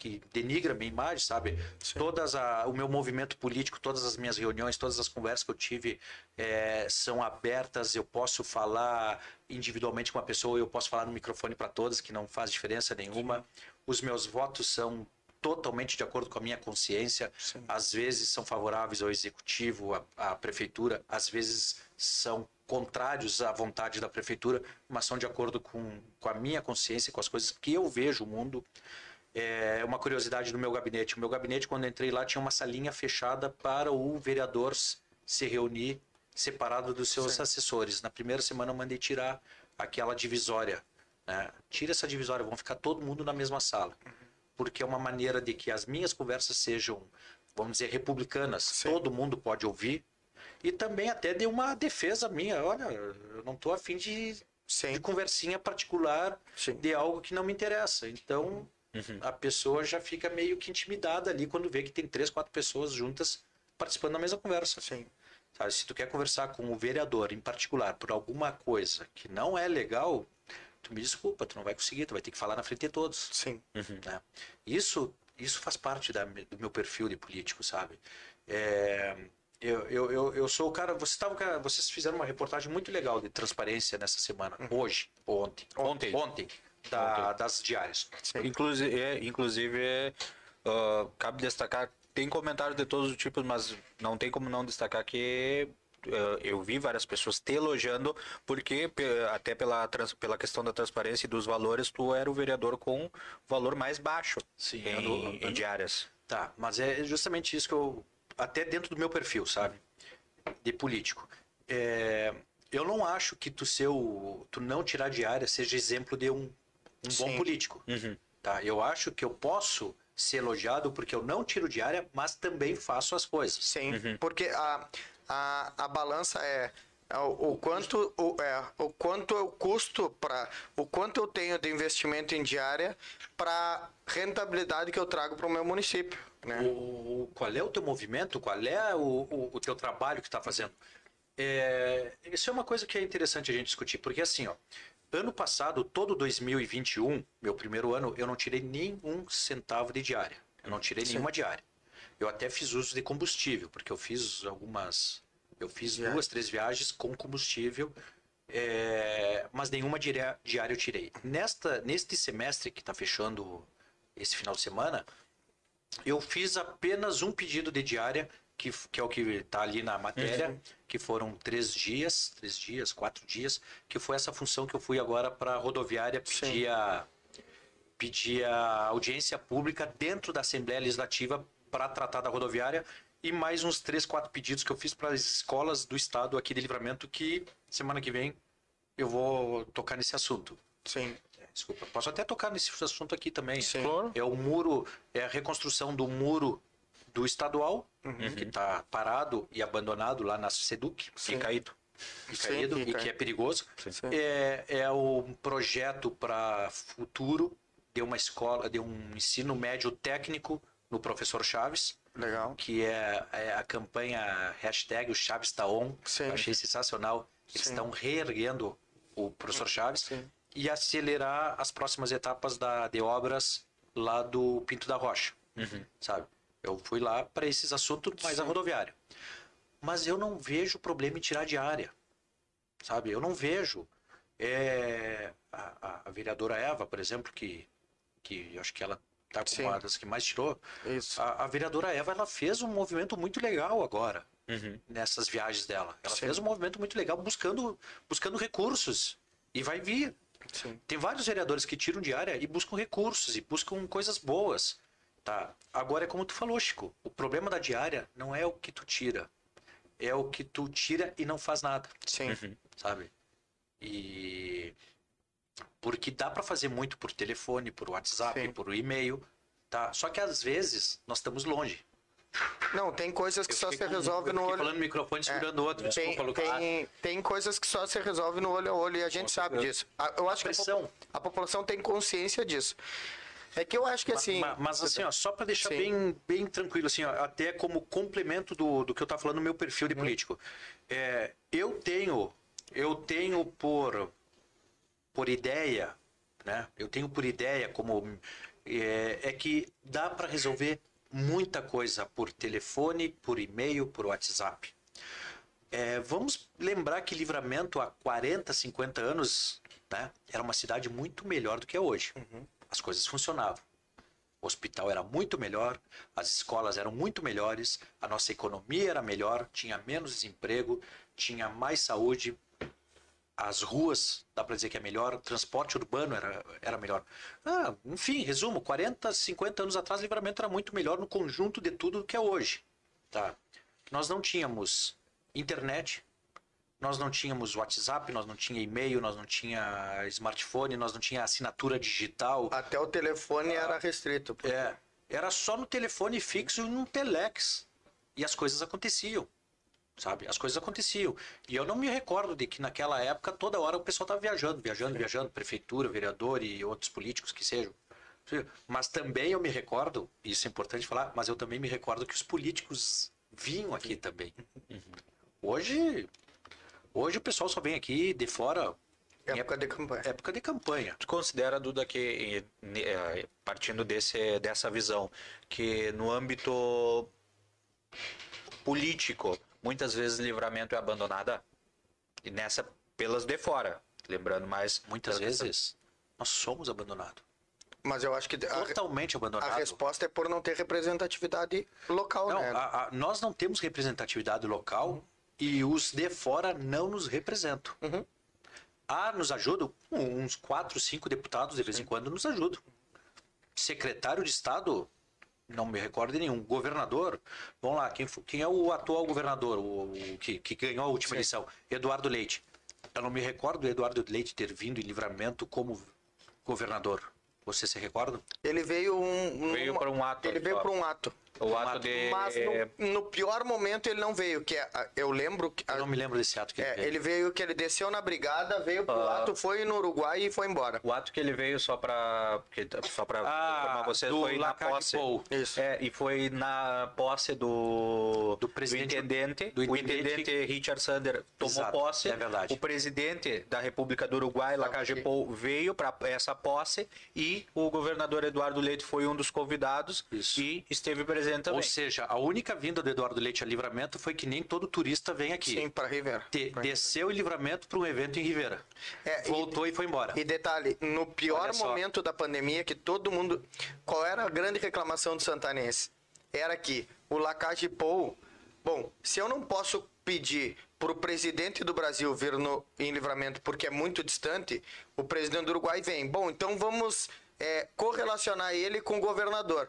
que denigra a minha imagem, sabe? Todas a, o meu movimento político, todas as minhas reuniões, todas as conversas que eu tive eh, são abertas. Eu posso falar individualmente com uma pessoa, eu posso falar no microfone para todas, que não faz diferença nenhuma. Os meus votos são totalmente de acordo com a minha consciência. Às vezes são favoráveis ao executivo, à, à prefeitura, às vezes são contrários à vontade da prefeitura, mas são de acordo com, com a minha consciência, com as coisas que eu vejo o mundo. É uma curiosidade do meu gabinete. O meu gabinete, quando eu entrei lá, tinha uma salinha fechada para o vereador se reunir separado dos seus assessores. Na primeira semana eu mandei tirar aquela divisória. Né? Tira essa divisória, vão ficar todo mundo na mesma sala. Porque é uma maneira de que as minhas conversas sejam, vamos dizer, republicanas. Todo mundo pode ouvir. E também até de uma defesa minha. Olha, eu não estou afim de, Sim. de conversinha particular Sim. de algo que não me interessa. Então, a pessoa já fica meio que intimidada ali quando vê que tem três, quatro pessoas juntas participando da mesma conversa. Sim. Sabe, se tu quer conversar com o vereador em particular por alguma coisa que não é legal, tu me desculpa, tu não vai conseguir, tu vai ter que falar na frente de todos. Sim. né? Isso, isso faz parte da, do meu perfil de político, sabe? É, eu, eu, eu, eu sou o cara. Você tava, vocês fizeram uma reportagem muito legal de transparência nessa semana, hoje, ou ontem. Ontem. Ontem, da- das diárias. Inclusive, é, inclusive é, ah, cabe destacar, tem comentários de todos os tipos, mas não tem como não destacar que ah, eu vi várias pessoas te elogiando, porque até pela, trans- pela questão da transparência e dos valores, tu era o vereador com valor mais baixo Sim, em, em diárias. Tá, mas é justamente isso que eu. Até dentro do meu perfil, sabe? De político. É, eu não acho que tu, ser o- tu não tirar diária seja exemplo de um, um bom Sim. político. Tá? Eu acho que eu posso ser elogiado porque eu não tiro diária, mas também faço as coisas. Sim, porque a, a, a balança é é o, o quanto o, é, o quanto eu custo para o quanto eu tenho de investimento em diária para rentabilidade que eu trago para o meu município né? O, qual é o teu movimento? Qual é o, o, o teu trabalho que está fazendo? É, isso é uma coisa que é interessante a gente discutir, porque assim, ó, ano passado, todo 2021, meu primeiro ano, eu não tirei nenhum centavo de diária. Eu não tirei Sim. nenhuma diária. Eu até fiz uso de combustível, porque eu fiz algumas. Eu fiz Viagem. duas, três viagens com combustível, é, mas nenhuma diária, diária eu tirei. Nesta, neste semestre que está fechando esse final de semana, eu fiz apenas um pedido de diária, que, que é o que está ali na matéria, que foram três dias, três dias, quatro dias, que foi essa função que eu fui agora para a rodoviária pedir a, pedir a audiência pública dentro da Assembleia Legislativa para tratar da rodoviária e mais uns três, quatro pedidos que eu fiz para as escolas do estado aqui de Livramento que semana que vem eu vou tocar nesse assunto. Sim. É, Desculpa, posso até tocar nesse assunto aqui também. Sim. Claro. É o muro, é a reconstrução do muro do estadual, que está parado e abandonado lá na Seduc, Sim. caído. E, Sim, caído, e que é perigoso. É, é o projeto para futuro de uma escola, de um ensino médio técnico no professor Chaves, Legal. que é, é a campanha hashtag o Chaves está on. Sim. Achei sensacional. Eles Sim. estão reerguendo o professor Chaves Sim. e acelerar as próximas etapas da, de obras lá do Pinto da Rocha, sabe? Eu fui lá para esses assuntos, mais a rodoviária. Mas eu não vejo problema em tirar de área, sabe? Eu não vejo. É, a, a- vereadora Eva, por exemplo, que, que acho que ela tá Sim. com uma das que mais tirou. Isso. A, a vereadora Eva, ela fez um movimento muito legal agora nessas viagens dela. Ela Sim. fez um movimento muito legal buscando, buscando recursos. E vai vir. Sim. Tem vários vereadores que tiram de área e buscam recursos e buscam coisas boas. Tá? Agora é como tu falou, Chico. O problema da diária não é o que tu tira. É o que tu tira e não faz nada, Sim. sabe? E porque dá para fazer muito por telefone, por WhatsApp, Sim. por e-mail, tá? Só que às vezes nós estamos longe. Não, tem coisas que Eu só se com- resolve eu no olho. falando no microfone segurando o outro, Tem, desculpa, Lucas. tem, tem coisas que só se resolve no olho a olho e a gente sabe disso. A- Eu acho que a, popu- a população tem consciência disso. É que eu acho que assim. Ma- Mas, assim, ó, só para deixar Sim. bem, bem tranquilo, assim, ó, até como complemento do, do que eu estava falando no meu perfil Uhum. de político. É, eu tenho, eu tenho por, por ideia, né? Eu tenho por ideia como é, é que dá para resolver muita coisa por telefone, por e-mail, por WhatsApp. É, vamos lembrar que Livramento há 40, 50 anos né, era uma cidade muito melhor do que é hoje. As coisas funcionavam. O hospital era muito melhor, as escolas eram muito melhores, a nossa economia era melhor, tinha menos desemprego, tinha mais saúde, as ruas, dá para dizer que é melhor, o transporte urbano era, era melhor. Ah, enfim, resumo, 40, 50 anos atrás, Livramento era muito melhor no conjunto de tudo do que é hoje. Tá? Nós não tínhamos internet, nós não tínhamos WhatsApp, nós não tinha e-mail, nós não tinha smartphone, nós não tinha assinatura digital. Até o telefone era restrito. É, era só no telefone fixo e no telex. E as coisas aconteciam. Sabe? As coisas aconteciam. E eu não me recordo de que naquela época, toda hora o pessoal estava viajando, viajando, viajando, prefeitura, vereador e outros políticos que sejam. Mas também eu me recordo, isso é importante falar, mas eu também me recordo que os políticos vinham aqui também. Hoje, hoje o pessoal só vem aqui de fora em Época de campanha. época de campanha. Tu considera, Duda, que eh, eh, partindo desse, dessa visão, que no âmbito político, muitas vezes livramento é abandonada? E nessa, pelas de fora. Lembrando mais. Muitas pela questão- vezes nós somos abandonados. Mas eu acho que a, Totalmente a abandonados. resposta é por não ter representatividade local, Não, né? a- a- nós não temos representatividade local e os de fora não nos representam. Uhum. Ah, nos ajudam? Uns quatro, cinco deputados de vez em quando nos ajudam. Secretário de Estado, não me recordo de nenhum. Governador, vamos lá, quem, quem é o atual governador o, o que, que ganhou a última eleição? Eduardo Leite. Eu não me recordo do Eduardo Leite ter vindo em livramento como governador. Você se recorda? Ele veio um, um- Veio para um ato Ele veio para um ato. O ato de. Mas no, no pior momento ele não veio, que é, a- eu lembro que Eu não me lembro desse ato que é, ele veio. ele veio que ele desceu na brigada, veio pro Ah. ato, foi no Uruguai e foi embora. O ato que ele veio só pra. Só pra Ah, informar vocês, do foi na posse. Isso. É, e foi na posse do, Do presidente- intendente. do o intendente intendente Richard Sander tomou Exato, posse. é verdade. O presidente da República do Uruguai, Lacage ok. Pou, veio para essa posse e o governador Eduardo Leite foi um dos convidados Isso. e esteve presente também. Ou seja, a única vinda do Eduardo Leite a Livramento foi que nem todo turista vem aqui. Sim, para Rivera. Te- desceu em Livramento para um evento em Rivera. É, e- Voltou e, foi embora. E detalhe, no pior momento da pandemia, que todo mundo. Qual era a grande reclamação do Santanense? Era que o Lacage Pou. Bom, se eu não posso pedir pro presidente do Brasil vir no, em livramento porque é muito distante, o presidente do Uruguai vem. Bom, então vamos é, correlacionar ele com o governador.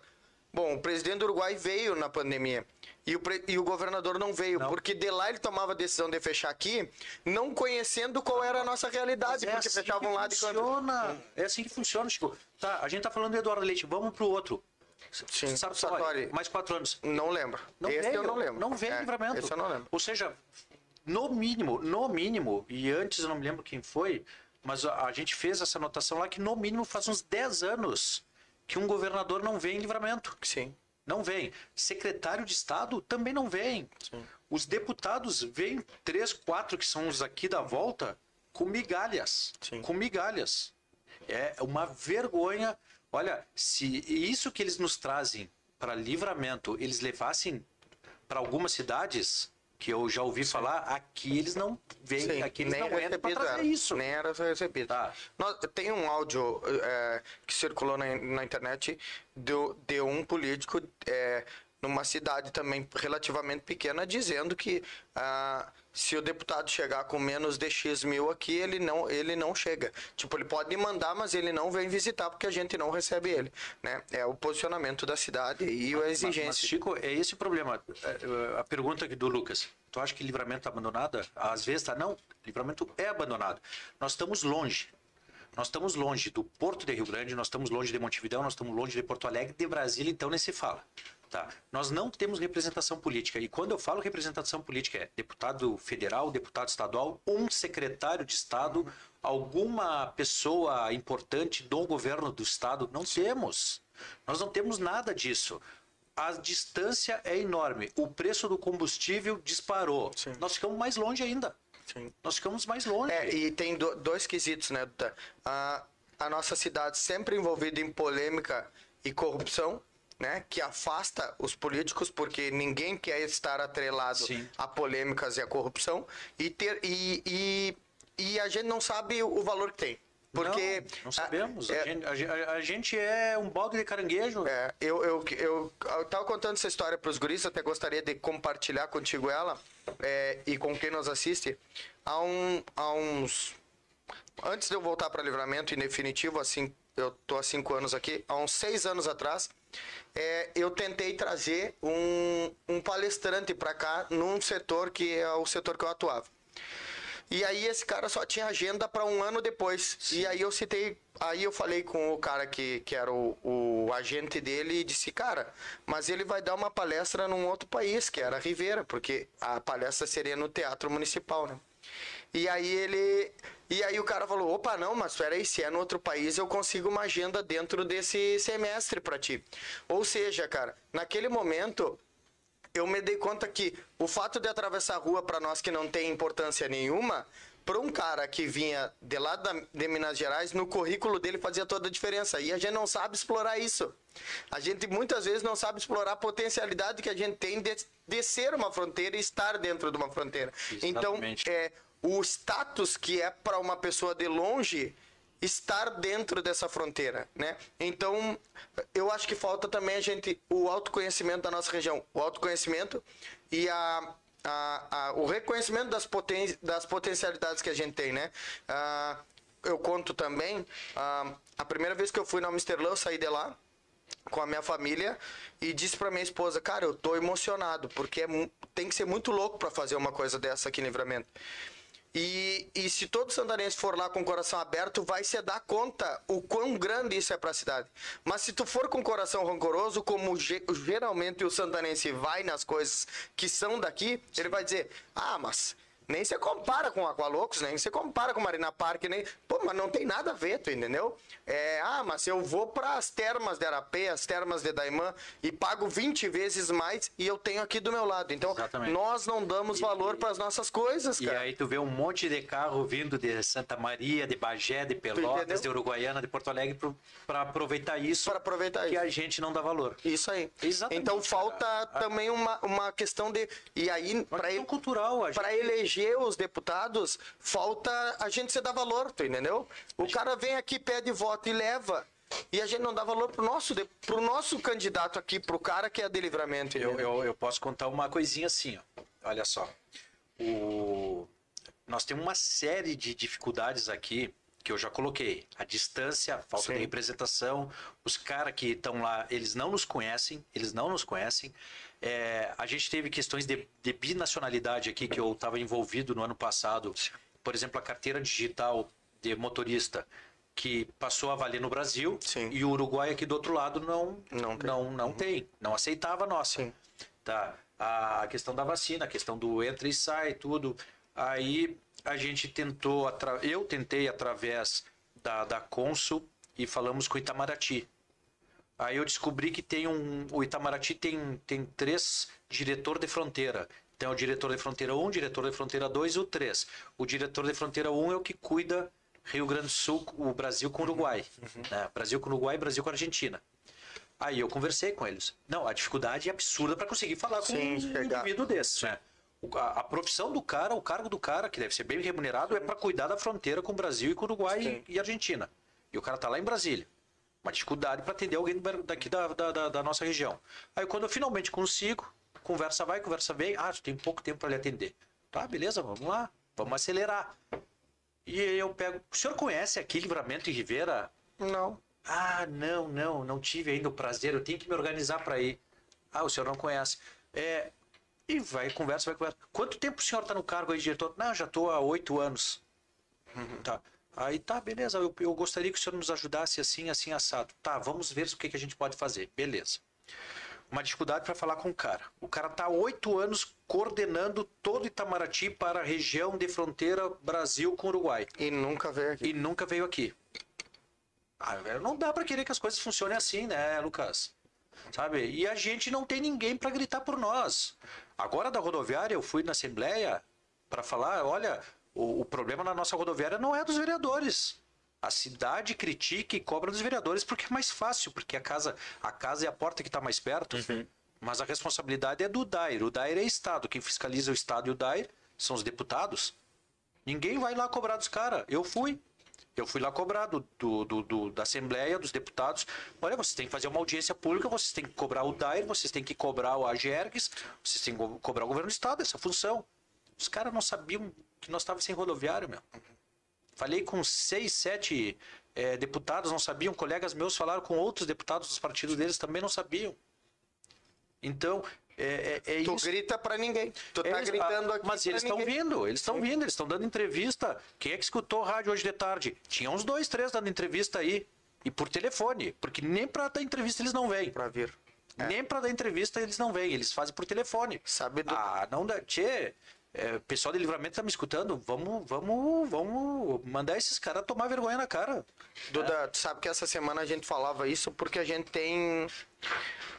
Bom, o presidente do Uruguai veio na pandemia. E o, pre- e o governador não veio, Não. porque de lá ele tomava a decisão de fechar aqui, não conhecendo qual era a nossa realidade, É porque assim fechava um lado e canto. funciona. É assim que funciona, Chico. Tá, a gente tá falando do Eduardo Leite, vamos pro outro. Sim, Sartori, Sartori. mais quatro anos. Não lembro. Não esse veio, eu não lembro. Não veio É, livramento. Esse eu não lembro. Ou seja, no mínimo, no mínimo, e antes eu não me lembro quem foi, mas a, a gente fez essa anotação lá que no mínimo faz uns 10 anos que um governador não vem em livramento. Sim. Não vem. Secretário de Estado também não vem. Os deputados vêm, três, quatro que são os aqui da volta, com migalhas. Sim. Com migalhas. É uma vergonha. Olha, se isso que eles nos trazem para livramento, eles levassem para algumas cidades, que eu já ouvi falar, aqui eles não vêm, Sim, aqui eles nem não entram para trazer era. isso. Nem era recebido. Tá. Nós- tem um áudio é, que circulou na, na internet de, de um político é, numa cidade também relativamente pequena dizendo que ah, se o deputado chegar com menos de X mil aqui, ele não, ele não chega. Tipo, ele pode mandar, mas ele não vem visitar porque a gente não recebe ele. Né? É o posicionamento da cidade e a Mas, exigência. mas, Chico, é esse o problema. É, é, A pergunta aqui do Lucas. Tu acha que livramento está abandonado? Às vezes tá. Não, livramento é abandonado. Nós estamos longe. Nós estamos longe do Porto de Rio Grande, nós estamos longe de Montevidéu, nós estamos longe de Porto Alegre, de Brasília, então nem se fala. Tá? Nós não temos representação política. E quando eu falo representação política, é deputado federal, deputado estadual, um secretário de Estado, alguma pessoa importante do governo do Estado. Não temos. Nós não temos nada disso. A distância é enorme. O preço do combustível disparou. Sim. Nós ficamos mais longe ainda. Sim. Nós ficamos mais longe. É, e tem do- dois quesitos, né, Duda? A, a nossa cidade sempre envolvida em polêmica e corrupção, né? Que afasta os políticos, porque ninguém quer estar atrelado Sim. a polêmicas e a corrupção. E, ter, e, e, e a gente não sabe o valor que tem. Porque. não, não sabemos. a- A, é- gente, a gente- a gente é um balde de caranguejo. é, eu, eu, eu, eu tava contando essa história para os guris, até gostaria de compartilhar contigo ela é, e com quem nos assiste. Há, um, há uns. Antes de eu voltar para livramento, em definitivo, assim, eu tô há cinco anos aqui, há uns seis anos atrás, é, eu tentei trazer um, um palestrante para cá num setor que é o setor que eu atuava. E aí esse cara só tinha agenda para um ano depois. E aí eu citei, aí eu falei com o cara que, que era o, o agente dele e disse, cara, mas ele vai dar uma palestra num outro país, que era Rivera, porque a palestra seria no Teatro Municipal, né? E aí ele. E aí o cara falou, opa, não, mas peraí, se é no outro país, eu consigo uma agenda dentro desse semestre para ti. Ou seja, cara, naquele momento, eu me dei conta que o fato de atravessar a rua para nós que não tem importância nenhuma, para um cara que vinha de lá da, de Minas Gerais, no currículo dele fazia toda a diferença. E a gente não sabe explorar isso. A gente muitas vezes não sabe explorar a potencialidade que a gente tem de, de ser uma fronteira e estar dentro de uma fronteira. Então, Exatamente. é, o status que é para uma pessoa de longe estar dentro dessa fronteira, né? Então, eu acho que falta também a gente o autoconhecimento da nossa região, o autoconhecimento e a, a, a- o reconhecimento das, poten das potencialidades que a gente tem, né? Ah, eu conto também, ah, a primeira vez que eu fui na Amsterdã, eu saí de lá com a minha família e disse pra minha esposa, cara, eu tô emocionado, porque é tem que ser muito louco para fazer uma coisa dessa aqui em Livramento. E, e se todo santanense for lá com o coração aberto, vai se dar conta o quão grande isso é para a cidade. Mas se tu for com o coração rancoroso, como ge- geralmente o santanense vai nas coisas que são daqui, ele vai dizer: ah, mas nem se compara com Aqualocos, nem se compara com Marina Park, nem. Pô, mas não tem nada a ver, tu entendeu? É, ah, mas eu vou para as termas de Arapê, as termas de Daimã e pago 20 vezes mais e eu tenho aqui do meu lado. Então, Exatamente. nós não damos valor para as nossas coisas, E cara. aí tu vê um monte de carro vindo de Santa Maria, de Bagé, de Pelotas, de Uruguaiana, de Porto Alegre, para aproveitar isso Para aproveitar que isso. a gente não dá valor. Isso aí. Exatamente, então cara. falta também uma, uma questão de. E aí, para questão cultural, para eleger os deputados, falta a gente se dar valor, tu entendeu? O cara vem aqui, pede voto e leva. E a gente não dá valor pro nosso, pro nosso candidato aqui, pro cara que é de livramento. Eu, eu, eu posso contar uma coisinha assim, ó. Olha só. O... Nós temos uma série de dificuldades aqui que eu já coloquei. A distância, a falta Sim. de representação, os caras que estão lá, eles não nos conhecem, eles não nos conhecem. É, a gente teve questões de, de binacionalidade aqui que eu estava envolvido no ano passado. Por exemplo, a carteira digital de motorista que passou a valer no Brasil Sim. e o Uruguai aqui do outro lado não Não tem. não, não tem, não aceitava a nossa. Sim. Tá. A questão da vacina, a questão do entra e sai, tudo. Aí a gente tentou, eu tentei através da, da Consul e falamos com o Itamaraty. Aí eu descobri que tem um. O Itamaraty tem, tem três diretor de fronteira. Tem o diretor de fronteira 1, diretor de fronteira 2 e o 3. O diretor de fronteira 1 é o que cuida Rio Grande do Sul, o Brasil com o Uruguai. né? Brasil com o Uruguai e Brasil com a Argentina. Aí eu conversei com eles. Não, a dificuldade é absurda para conseguir falar com Sim, um chegar. indivíduo desse. Né? A, a profissão do cara, o cargo do cara, que deve ser bem remunerado, é para cuidar da fronteira com o Brasil e com o Uruguai Sim. e, e Argentina. E o cara tá lá em Brasília. Uma dificuldade para atender alguém daqui da, da, da- da nossa região. Aí quando eu finalmente consigo, conversa vai, conversa vem. Ah, tu tem pouco tempo para lhe atender. Tá, beleza, vamos lá. Vamos acelerar. E aí eu pego. O senhor conhece aqui Livramento e Ribeira? Não. Ah, não, não, não tive ainda o prazer, eu tenho que me organizar para ir. Ah, o senhor não conhece. É, e vai, conversa, vai, conversa. Quanto tempo o senhor está no cargo aí, diretor? Não, já estou há oito anos. Tá. Aí tá, beleza, eu, eu gostaria que o senhor nos ajudasse assim, assim, assado. Tá, vamos ver o que, que a gente pode fazer. Beleza. Uma dificuldade para falar com o cara. O cara tá há oito anos coordenando todo Itamaraty para a região de fronteira Brasil com Uruguai E nunca veio aqui. e nunca veio aqui. Ah, não dá pra querer que as coisas funcionem assim, né, Lucas? Sabe? E a gente não tem ninguém pra gritar por nós. Agora da rodoviária, eu fui na Assembleia pra falar, olha, o, o problema na nossa rodoviária não é dos vereadores. A cidade critica e cobra dos vereadores porque é mais fácil, porque a casa, a casa é a porta que está mais perto. Mas a responsabilidade é do DAIR. O DAIR é Estado. Quem fiscaliza o Estado e o DAIR são os deputados. Ninguém vai lá cobrar dos caras. Eu fui. Eu fui lá cobrar do, do- do- do- da Assembleia, dos deputados. Olha, vocês têm que fazer uma audiência pública, vocês têm que cobrar o DAIR, vocês têm que cobrar o AGERGS, vocês têm que co- cobrar o governo do Estado, essa função. Os caras não sabiam que nós estávamos sem rodoviário, meu. Falei com seis, sete eh, deputados, não sabiam. Colegas meus falaram com outros deputados dos partidos deles, também não sabiam. Então, é, é, é Tu isso. grita pra ninguém. Tu tá Eles- gritando ah, aqui. Mas eles estão vindo, eles estão vindo, eles estão dando entrevista. Quem é que escutou rádio hoje de tarde? Tinha uns dois, três dando entrevista aí. E por telefone. Porque nem pra dar entrevista eles não vêm. Pra vir. Nem pra dar entrevista eles não vêm. Eles fazem por telefone. Sabe do- Ah, não dá. Tchê, é, o pessoal de livramento tá me escutando. Vamos, vamos, vamos mandar esses caras tomar vergonha na cara. Duda, tu sabe que essa semana a gente falava isso porque a gente tem.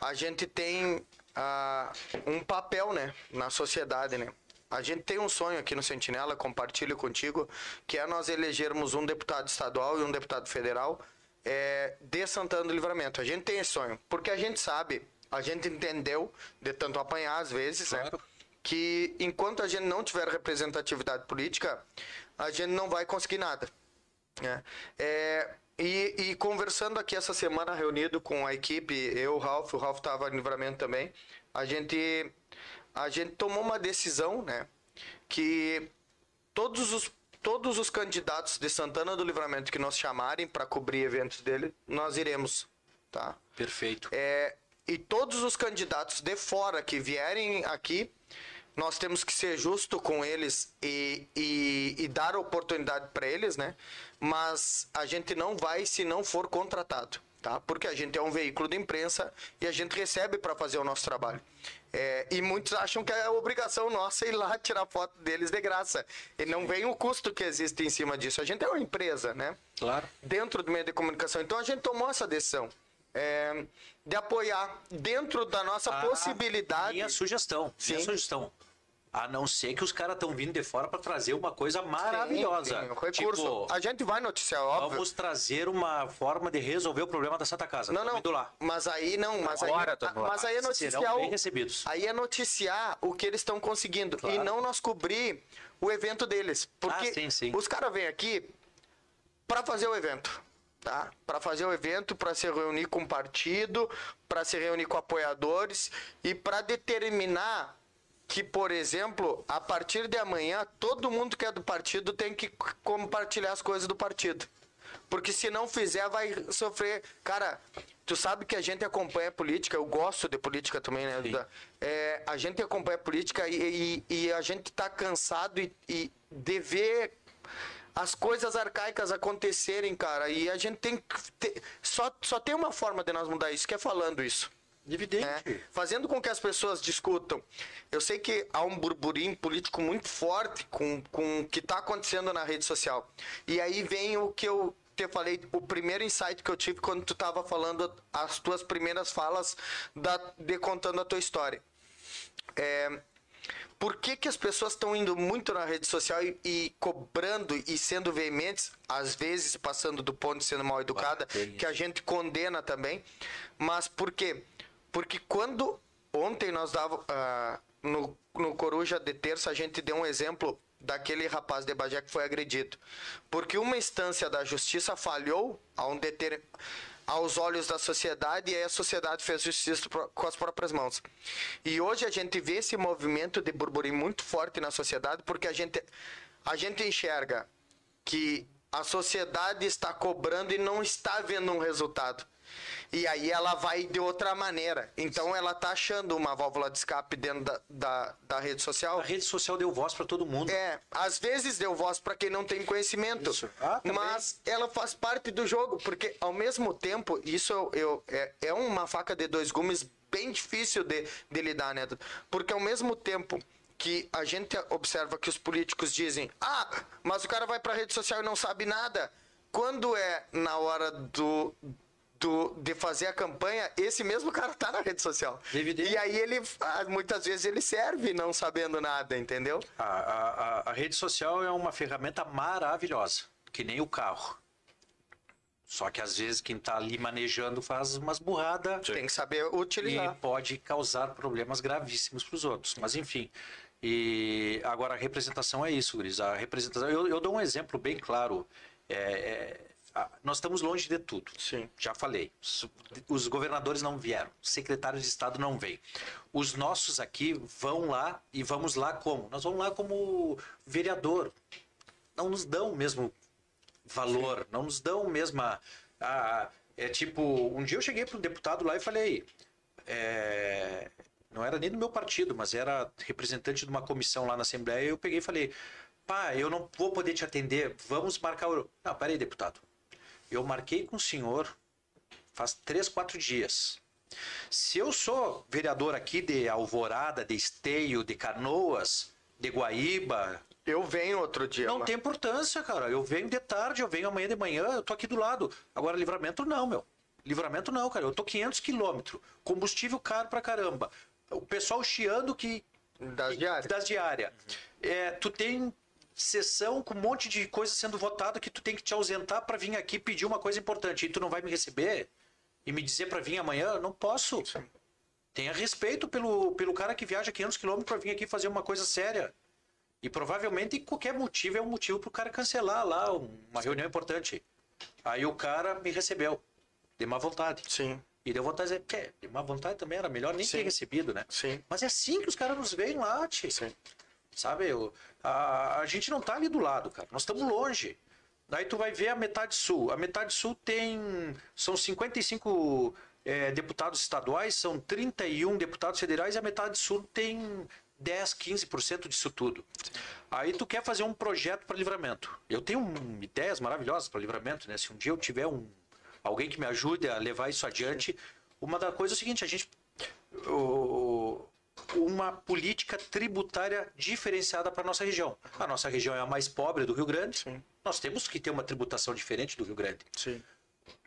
A gente tem ah, um papel, né? Na sociedade, né? A gente tem um sonho aqui no Sentinela, compartilho contigo, que é nós elegermos um deputado estadual e um deputado federal é, de Santana do Livramento. A gente tem esse sonho, porque a gente sabe, a gente entendeu, de tanto apanhar às vezes, Claro. né? Que enquanto a gente não tiver representatividade política, a gente não vai conseguir nada. né? É, e, e conversando aqui essa semana, reunido com a equipe, eu, o Ralf, o Ralf estava em livramento também, a gente, a gente tomou uma decisão, né? Que todos os, todos os candidatos de Santana do Livramento que nós chamarem para cobrir eventos dele, nós iremos, tá? Perfeito. É, e todos os candidatos de fora que vierem aqui, nós temos que ser justo com eles e, e, e dar oportunidade para eles, né? Mas a gente não vai se não for contratado, tá? Porque a gente é um veículo de imprensa e a gente recebe para fazer o nosso trabalho. É, e muitos acham que é obrigação nossa ir lá <laughs> tirar foto deles de graça. E não vem o custo que existe em cima disso. A gente é uma empresa, né? Claro. Dentro do meio de comunicação. Então a gente tomou essa decisão. é, de apoiar dentro da nossa A- possibilidade. Minha sugestão. Minha Sim. sugestão. A não ser que os caras estão vindo de fora para trazer uma coisa maravilhosa. Sim, sim, o recurso. Tipo, a gente vai noticiar, óbvio. vamos trazer uma forma de resolver o problema da Santa Casa. Não, não. indo lá. Mas aí não, mas Agora aí, lá. mas aí é noticiar Serão bem o, recebidos. aí é noticiar o que eles estão conseguindo e não nós cobrir o evento deles, porque Ah, sim, sim. os caras vêm aqui para fazer o evento, tá? Para fazer o evento, para se reunir com o partido, para se reunir com apoiadores e para determinar que, por exemplo, a partir de amanhã, todo mundo que é do partido tem que compartilhar as coisas do partido. Porque se não fizer, vai sofrer. Cara, tu sabe que a gente acompanha política, eu gosto de política também, né? É, a gente acompanha política e, e- e a gente tá cansado e, e de ver as coisas arcaicas acontecerem, cara. E a gente tem que. ter- só, só tem uma forma de nós mudar isso, que é falando isso Evidente. né? Fazendo com que as pessoas discutam. Eu sei que há um burburinho político muito forte com, com o que está acontecendo na rede social. E aí vem o que eu te falei, o primeiro insight que eu tive quando tu estava falando as tuas primeiras falas da, de contando a tua história. É, por que, que as pessoas estão indo muito na rede social e, e cobrando e sendo veementes, às vezes passando do ponto de sendo mal educada, que a gente condena também. Mas por quê? Porque quando ontem nós dava ah, no, no Coruja de terça a gente deu um exemplo daquele rapaz de Bagé que foi agredido. Porque uma instância da justiça falhou ao deter aos olhos da sociedade e aí a sociedade fez justiça com as próprias mãos. E hoje a gente vê esse movimento de burburinho muito forte na sociedade porque a gente a gente enxerga que a sociedade está cobrando e não está vendo um resultado. E aí ela vai de outra maneira. Então ela tá achando uma válvula de escape dentro da, da, da rede social. A rede social deu voz para todo mundo. É, às vezes deu voz para quem não tem conhecimento, Isso. Ah, mas ela faz parte do jogo, porque ao mesmo tempo, isso eu, eu- é, é uma faca de dois gumes bem difícil de, de lidar, né? Porque ao mesmo tempo que a gente observa que os políticos dizem, ah, mas o cara vai para rede social e não sabe nada. Quando é na hora do, do, de fazer a campanha, esse mesmo cara tá na rede social. Evidente. E aí ele, ah, muitas vezes ele serve não sabendo nada, entendeu? A, a, a- a rede social é uma ferramenta maravilhosa, que nem o carro. Só que às vezes quem está ali manejando faz umas burradas Tem que saber e utilizar. pode causar problemas gravíssimos para os outros. Mas enfim. E agora a representação é isso, Gris. A representação. Eu, eu dou um exemplo bem claro. É, é, nós estamos longe de tudo. Sim. Já falei. Os- governadores não vieram, os secretários de Estado não vêm. Os nossos aqui vão lá e vamos lá como? Nós vamos lá como vereador. Não nos dão o mesmo valor, não nos dão a mesma. a- é tipo, um dia eu cheguei para um deputado lá e falei. é, não era nem do meu partido, mas era representante de uma comissão lá na Assembleia. E eu peguei e falei: pá, eu não vou poder te atender, vamos marcar o. Não, peraí, deputado. Eu marquei com o senhor faz três, quatro dias. Se eu sou vereador aqui de Alvorada, de Esteio, de Canoas, de Guaíba, Eu venho outro dia. não mas- tem importância, cara. Eu venho de tarde, eu venho amanhã de manhã, eu tô aqui do lado. Agora, livramento não, meu. Livramento não, cara. Eu tô 500 quilômetros. Combustível caro pra caramba. O pessoal chiando que... Das diárias. Das diárias. É, tu tem sessão com um monte de coisa sendo votada que tu tem que te ausentar pra vir aqui pedir uma coisa importante. E tu não vai me receber e me dizer pra vir amanhã? Não posso. Tenha respeito pelo, pelo cara que viaja 500 quilômetros pra vir aqui fazer uma coisa séria. E provavelmente qualquer motivo é um motivo pro cara cancelar lá uma reunião importante. Aí o cara me recebeu. De má vontade. Sim, E deu vontade de dizer, "Pé, de má vontade também era melhor nem Sim. ter recebido, né? sim, Mas é assim que os caras nos veem lá, tio. sim. Sabe? Eu- a, a gente não tá ali do lado, cara. Nós estamos longe. Daí tu vai ver a metade sul. A metade sul tem. São 55 eh, deputados estaduais, são 31 deputados federais, e a metade sul tem 10, 15% disso tudo. Aí tu quer fazer um projeto para livramento. Eu tenho um, ideias maravilhosas para livramento, né? Se um dia eu tiver um alguém que me ajude a levar isso adiante, uma da coisa é o seguinte, a gente o- uma política tributária diferenciada para nossa região. A nossa região é a mais pobre do Rio Grande. Sim. Nós temos que ter uma tributação diferente do Rio Grande. Sim.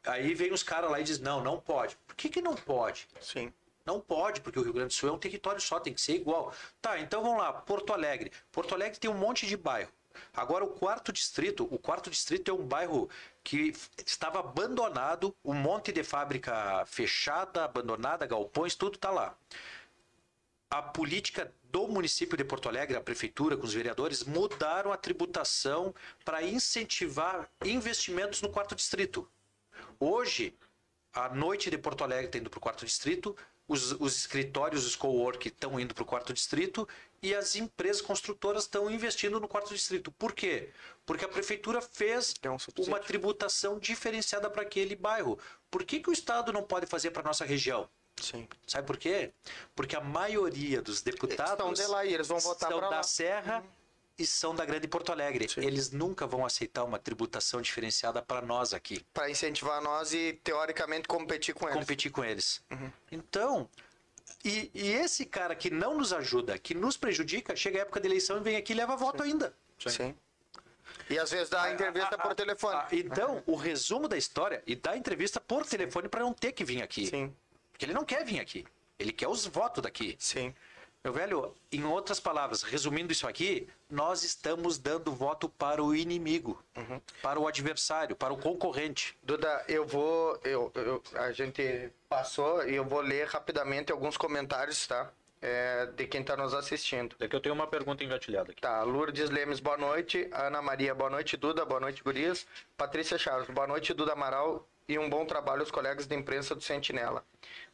Aí vem os caras lá e diz: "Não, não pode". Por que que não pode? Sim. Não pode, porque o Rio Grande do Sul é um território só, tem que ser igual. Tá, então vamos lá, Porto Alegre. Porto Alegre tem um monte de bairro. Agora o quarto distrito, o quarto distrito é um bairro que estava abandonado, um monte de fábrica fechada, abandonada, galpões, tudo tá lá. A política do município de Porto Alegre, a prefeitura com os vereadores mudaram a tributação para incentivar investimentos no quarto distrito. Hoje, a noite de Porto Alegre está indo para o quarto distrito, os, os escritórios, os co-work estão indo para o quarto distrito e as empresas construtoras estão investindo no quarto distrito. Por quê? Porque a prefeitura fez Tem um uma tributação diferenciada para aquele bairro. Por que, que o Estado não pode fazer para nossa região? Sim. Sabe por quê? Porque a maioria dos deputados Estão de lá eles vão votar são da. Serra e são da Grande Porto Alegre. Sim. Eles nunca vão aceitar uma tributação diferenciada para nós aqui Para incentivar nós e, teoricamente, competir com eles. competir com eles. Uhum. Então, e, e esse cara que não nos ajuda, que nos prejudica, chega a época de eleição e vem aqui e leva voto ainda. Sim. E às vezes dá entrevista Ah, por ah, telefone. ah, então, o resumo da história e dá entrevista por telefone para não ter que vir aqui. Sim, Porque ele não quer vir aqui. Ele quer os votos daqui. sim. Meu velho, em outras palavras, resumindo isso aqui, nós estamos dando voto para o inimigo, Uhum. para o adversário, para o concorrente. Duda, eu vou. Eu, eu- a gente passou e eu vou ler rapidamente alguns comentários, tá? É, de quem está nos assistindo. É que eu tenho uma pergunta engatilhada aqui. Tá, Lourdes Lemes, boa noite. Ana Maria, boa noite, Duda, boa noite, Gurias. Patrícia Chaves, boa noite, Duda Amaral. E um bom trabalho aos colegas de imprensa do Sentinela.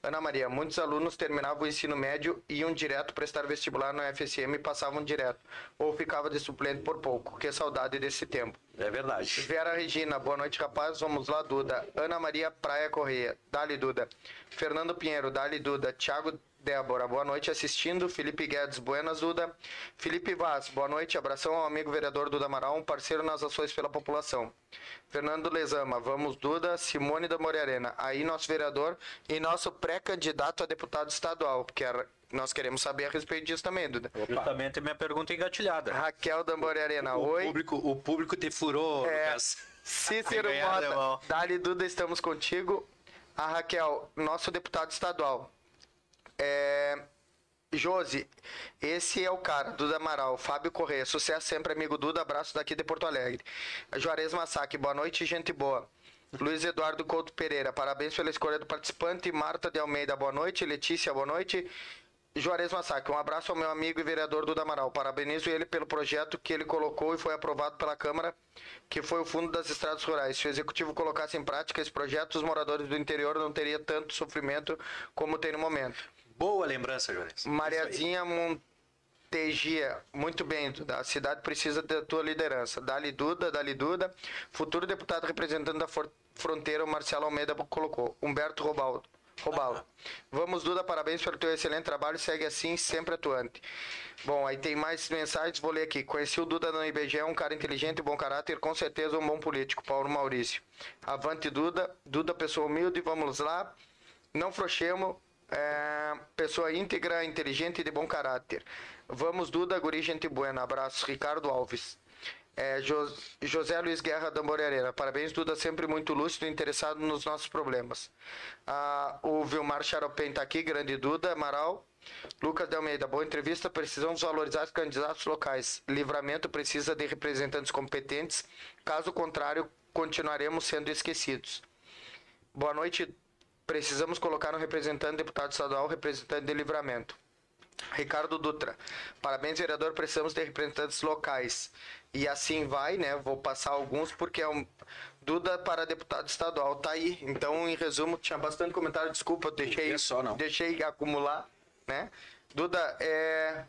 Ana Maria, muitos alunos terminavam o ensino médio e iam direto prestar vestibular no FSM e passavam direto. Ou ficava de suplente por pouco. Que saudade desse tempo. É verdade. Vera Regina, boa noite, rapaz. Vamos lá, Duda. Ana Maria Praia Correia, Dali Duda. Fernando Pinheiro, Dali Duda. Thiago Débora, boa noite assistindo. Felipe Guedes, buenas, Duda. Felipe Vaz, boa noite. Abração ao amigo vereador Duda Amaral, um parceiro nas ações pela população. Fernando Lezama, vamos, Duda. Simone da Morearena, aí nosso vereador e nosso pré-candidato a deputado estadual, porque era- nós queremos saber a respeito disso também, Duda. Justamente a minha pergunta engatilhada. Raquel da Morearena, O oi. público, o público te furou, É. Lucas. Cícero. Mota, Dali Duda, estamos contigo. A Raquel, nosso deputado estadual. É... Josi, esse é o cara, Duda Amaral, Fábio Correia, sucesso sempre, amigo Duda, abraço daqui de Porto Alegre. Juarez Massac, boa noite, gente boa. Luiz Eduardo Couto Pereira, parabéns pela escolha do participante. Marta de Almeida, boa noite. Letícia, boa noite. Juarez Massac, um abraço ao meu amigo e vereador Duda Amaral. Parabenizo ele pelo projeto que ele colocou e foi aprovado pela Câmara, que foi o Fundo das Estradas Rurais. Se o Executivo colocasse em prática esse projeto, os moradores do interior não teriam tanto sofrimento como tem no momento. Boa lembrança, Juarez. Mariazinha Montegia, muito bem, Duda. A cidade precisa da tua liderança. Dali Duda, Dali Duda. Futuro deputado representante da fronteira, o Marcelo Almeida colocou. Humberto Robaldo. Robalo. Vamos, Duda, parabéns pelo teu excelente trabalho. Segue assim, sempre atuante. Bom, aí tem mais mensagens, vou ler aqui. Conheci o Duda no IBGE, é um cara inteligente, bom caráter, com certeza um bom político. Paulo Maurício. Avante, Duda. Duda, pessoa humilde, vamos lá. Não frouxemos. É, pessoa íntegra, inteligente e de bom caráter. Vamos, Duda, guri, gente buena. Abraço, Ricardo Alves. É, Jo- José Luiz Guerra da Moreira. Parabéns, Duda, sempre muito lúcido e interessado nos nossos problemas. Ah, o Vilmar Charopem está aqui, grande Duda, Amaral. Lucas de Almeida, boa entrevista. Precisamos valorizar os candidatos locais. Livramento precisa de representantes competentes. Caso contrário, continuaremos sendo esquecidos. Boa noite. Precisamos colocar um representante deputado estadual, representante de livramento. Ricardo Dutra. Parabéns, vereador. Precisamos de representantes locais. E assim vai, né? Vou passar alguns porque é um. Duda para deputado estadual. Tá aí. Então, em resumo, tinha bastante comentário. Desculpa, eu deixei, É só, não. deixei acumular, né? Duda, é.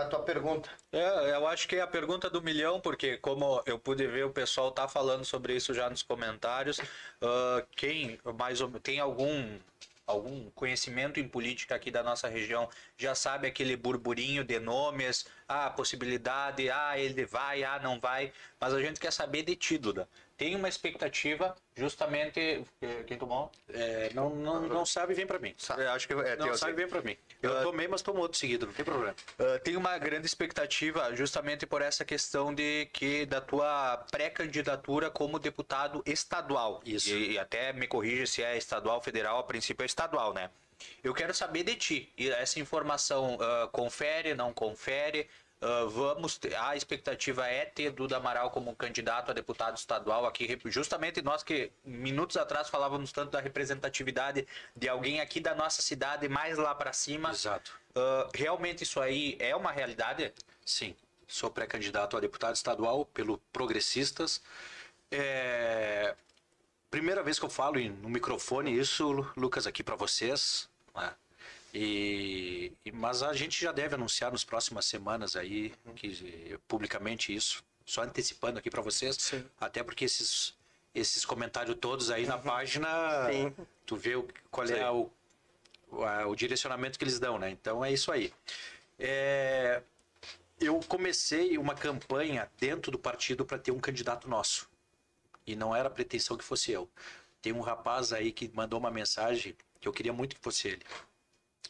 A tua pergunta. É, eu acho que é a pergunta do milhão, porque como eu pude ver, o pessoal tá falando sobre isso já nos comentários. ah, quem mais ou- tem algum algum conhecimento em política aqui da nossa região já sabe aquele burburinho de nomes, ah, possibilidade, ah, ele vai, ah, não vai, mas a gente quer saber de ti, Duda. Tem uma expectativa justamente quem tomou? É, não, não, não sabe, vem pra mim. Eu acho que é, Não sabe, vem pra mim. Eu Uh, tomei, mas tomo outro seguido, não tem problema. Uh, tem uma grande expectativa justamente por essa questão de que da tua pré-candidatura como deputado estadual. Isso. E, e até me corrija se é estadual, federal, a princípio é estadual, né? Eu quero saber de ti. E essa informação uh, confere, não confere? Uh, vamos ter- a expectativa é ter Duda Amaral como candidato a deputado estadual aqui justamente nós que minutos atrás falávamos tanto da representatividade de alguém aqui da nossa cidade mais lá para cima Exato. Uh, realmente isso aí é uma realidade? Sim, sou pré-candidato a deputado estadual pelo Progressistas. É... Primeira vez que eu falo no microfone isso, Lu- Lucas, aqui para vocês. né? E... Mas a gente já deve anunciar nas próximas semanas aí, que, publicamente isso, só antecipando aqui para vocês. Até porque esses, esses comentários todos aí na página, Sim. tu vê o, qual é o, o, a- o direcionamento que eles dão, né? Então é isso aí. É, eu comecei uma campanha dentro do partido para ter um candidato nosso. E não era pretensão que fosse eu. Tem um rapaz aí que mandou uma mensagem que eu queria muito que fosse ele.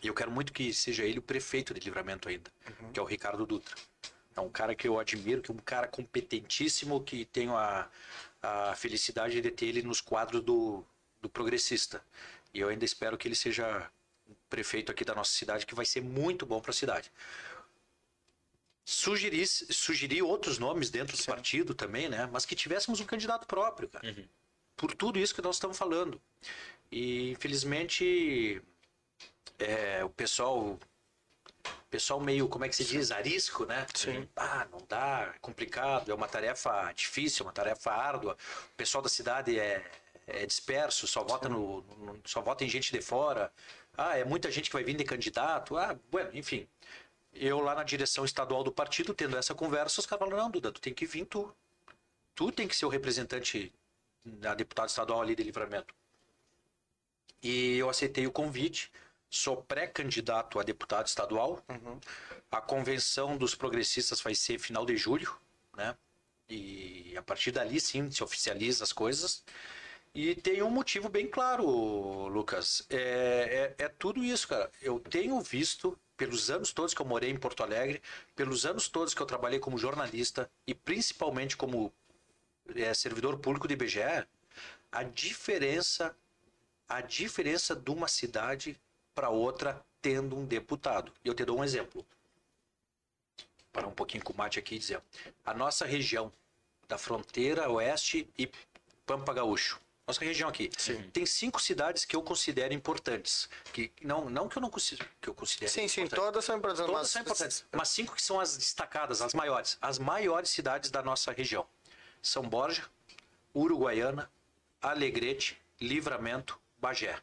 E eu quero muito que seja ele o prefeito de livramento ainda, que é o Ricardo Dutra. É um cara que eu admiro, que é um cara competentíssimo, que tenho a, a felicidade de ter ele nos quadros do, do progressista. E eu ainda espero que ele seja prefeito aqui da nossa cidade, que vai ser muito bom para a cidade. Sugeri, sugeri outros nomes dentro do partido também, né? Mas que tivéssemos um candidato próprio, cara. Por tudo isso que nós estamos falando. E infelizmente é, o pessoal pessoal meio, como é que se diz, arisco, né? Sim. Ah, não dá, é complicado, é uma tarefa difícil, é uma tarefa árdua. O pessoal da cidade é, é disperso, só vota no, no- só vota em gente de fora. Ah, é muita gente que vai vir de candidato. Ah, bueno, enfim. Eu lá na direção estadual do partido, tendo essa conversa, os caras falaram, não, Duda, tu tem que vir tu. Tu tem que ser o representante da deputada estadual ali de livramento. E eu aceitei o convite, sou pré-candidato a deputado estadual. A convenção dos progressistas vai ser final de julho, né? E a partir dali sim se oficializa as coisas. E tem um motivo bem claro, Lucas. É, é, é tudo isso, cara. Eu tenho visto, pelos anos todos que eu morei em Porto Alegre, pelos anos todos que eu trabalhei como jornalista e principalmente como é, servidor público do IBGE, a diferença, a diferença de uma cidade para outra tendo um deputado. E eu te dou um exemplo. Parar um pouquinho com o mate aqui e dizer. A nossa região da fronteira oeste e Pampa Gaúcho. Nossa região aqui. Tem cinco cidades que eu considero importantes. Que, não, não que eu não considero, que eu considero Sim, sim, todas são importantes. Todas mas- são importantes. Mas cinco que são as destacadas, as maiores. As maiores cidades da nossa região. São Borja, Uruguaiana, Alegrete, Livramento, Bagé.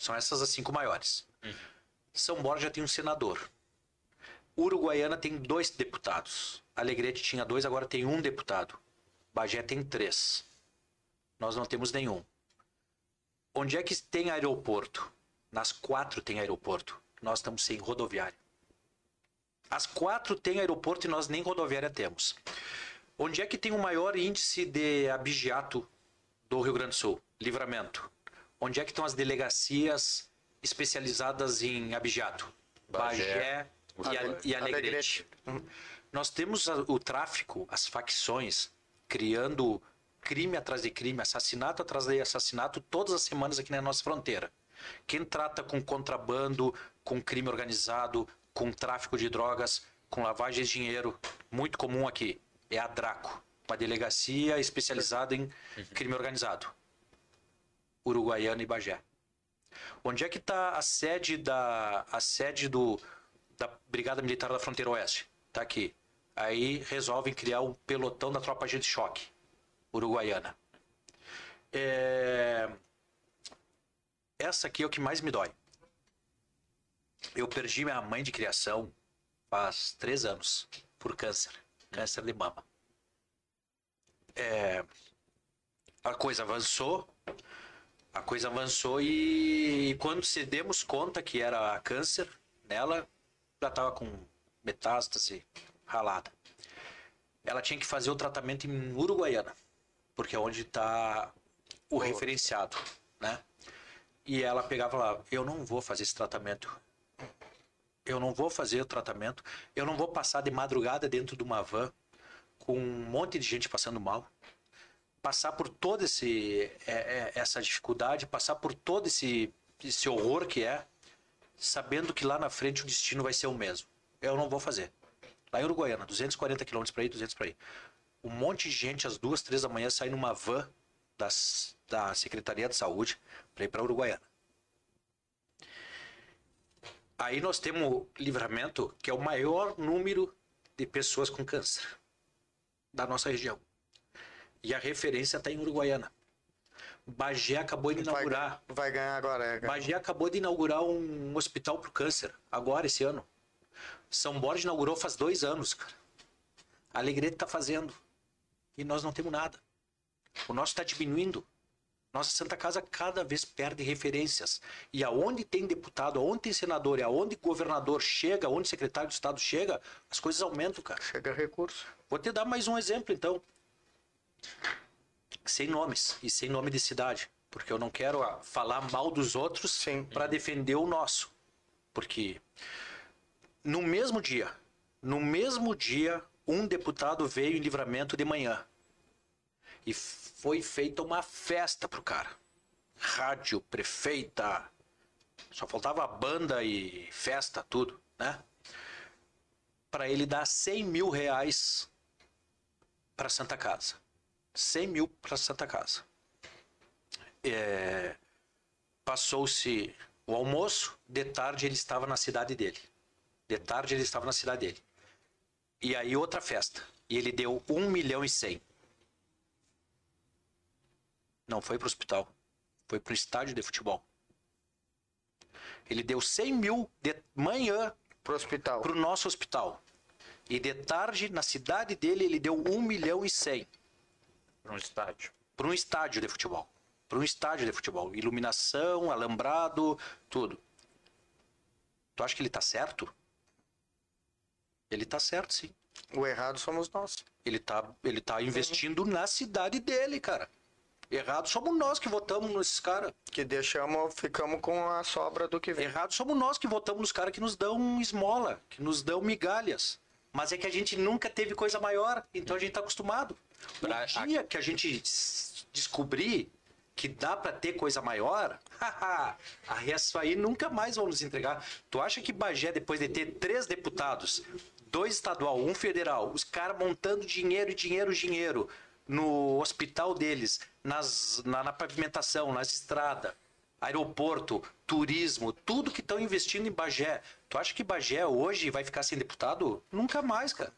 São essas as cinco maiores. São Borja tem um senador. Uruguaiana tem dois deputados. Alegrete tinha dois, agora tem um deputado. Bagé tem três. Nós não temos nenhum. Onde é que tem aeroporto? Nas quatro tem aeroporto. Nós estamos sem rodoviária. As quatro têm aeroporto e nós nem rodoviária temos. Onde é que tem o maior índice de abigeato do Rio Grande do Sul? Livramento. Onde é que estão as delegacias especializadas em abigeato? Bagé, e, a, e Alegrete. Nós temos o tráfico, as facções, criando crime atrás de crime, assassinato atrás de assassinato, todas as semanas aqui na nossa fronteira. Quem trata com contrabando, com crime organizado, com tráfico de drogas, com lavagem de dinheiro, muito comum aqui, é a Draco, uma delegacia especializada em crime organizado. Uruguaiana e Bagé. Onde é que está a sede da a sede do da Brigada Militar da Fronteira Oeste? Tá aqui. Aí resolvem criar um pelotão da tropa de choque uruguaiana. É... Essa aqui é o que mais me dói. Eu perdi minha mãe de criação faz três anos por câncer, câncer de mama. É... A coisa avançou. A coisa avançou e quando se demos conta que era câncer nela, já estava com metástase ralada. Ela tinha que fazer o tratamento em Uruguaiana, porque é onde está o referenciado, né? E ela pegava lá, eu não vou fazer esse tratamento. Eu não vou fazer o tratamento. Eu não vou passar de madrugada dentro de uma van com um monte de gente passando mal. Passar por toda esse, é, é, essa dificuldade, passar por todo esse, esse horror que é, sabendo que lá na frente o destino vai ser o mesmo. Eu não vou fazer. Lá em Uruguaiana, 240 quilômetros para ir, 200 para ir. Um monte de gente às duas, três da manhã sai numa van das, da Secretaria de Saúde para ir para Uruguaiana. Aí nós temos Livramento, que é o maior número de pessoas com câncer da nossa região. E a referência está em Uruguaiana. Bagé acabou de inaugurar. Vai, vai ganhar agora. É, Bagé acabou de inaugurar um hospital para o câncer, agora, esse ano. São Borges inaugurou faz dois anos, cara. A Alegrete está fazendo. E nós não temos nada. O nosso está diminuindo. Nossa Santa Casa cada vez perde referências. E aonde tem deputado, aonde tem senador, e aonde governador chega, aonde secretário de Estado chega, as coisas aumentam, cara. Chega recurso. Vou te dar mais um exemplo, então. Sem nomes e sem nome de cidade. Porque eu não quero ah, falar mal dos outros para defender o nosso. Porque no mesmo dia, no mesmo dia, um deputado veio em livramento de manhã. E foi feita uma festa pro cara. Rádio, prefeita. Só faltava banda e festa, tudo, né? Para ele dar 100 mil reais para Santa Casa. 100 mil para Santa Casa. É, Passou-se o almoço, de tarde ele estava na cidade dele. De tarde ele estava na cidade dele. E aí outra festa. E ele deu 1 milhão e 100. Não foi para o hospital. Foi para o estádio de futebol. Ele deu 100 mil de manhã Pro hospital. para o nosso hospital. E de tarde, na cidade dele, ele deu 1 milhão e 100 Para um estádio. para um estádio de futebol. Para um estádio de futebol. Iluminação, alambrado, tudo. Tu acha que ele tá certo? Ele tá certo, sim. O errado somos nós. Ele tá, ele tá investindo na cidade dele, cara. Errado somos nós que votamos nesses caras. Que deixamos, ficamos com a sobra do que vem. Errado somos nós que votamos nos caras que nos dão esmola, que nos dão migalhas. Mas é que a gente nunca teve coisa maior, então a gente tá acostumado. Pra- O dia que a gente descobrir que dá pra ter coisa maior, <laughs> a isso aí nunca mais vão nos entregar. Tu acha que Bagé, depois de ter três deputados, dois estadual, um federal, os caras montando dinheiro, dinheiro, dinheiro no hospital deles, nas, na, na pavimentação, nas estradas, aeroporto, turismo, tudo que estão investindo em Bagé. Tu acha que Bagé hoje vai ficar sem deputado? Nunca mais, cara.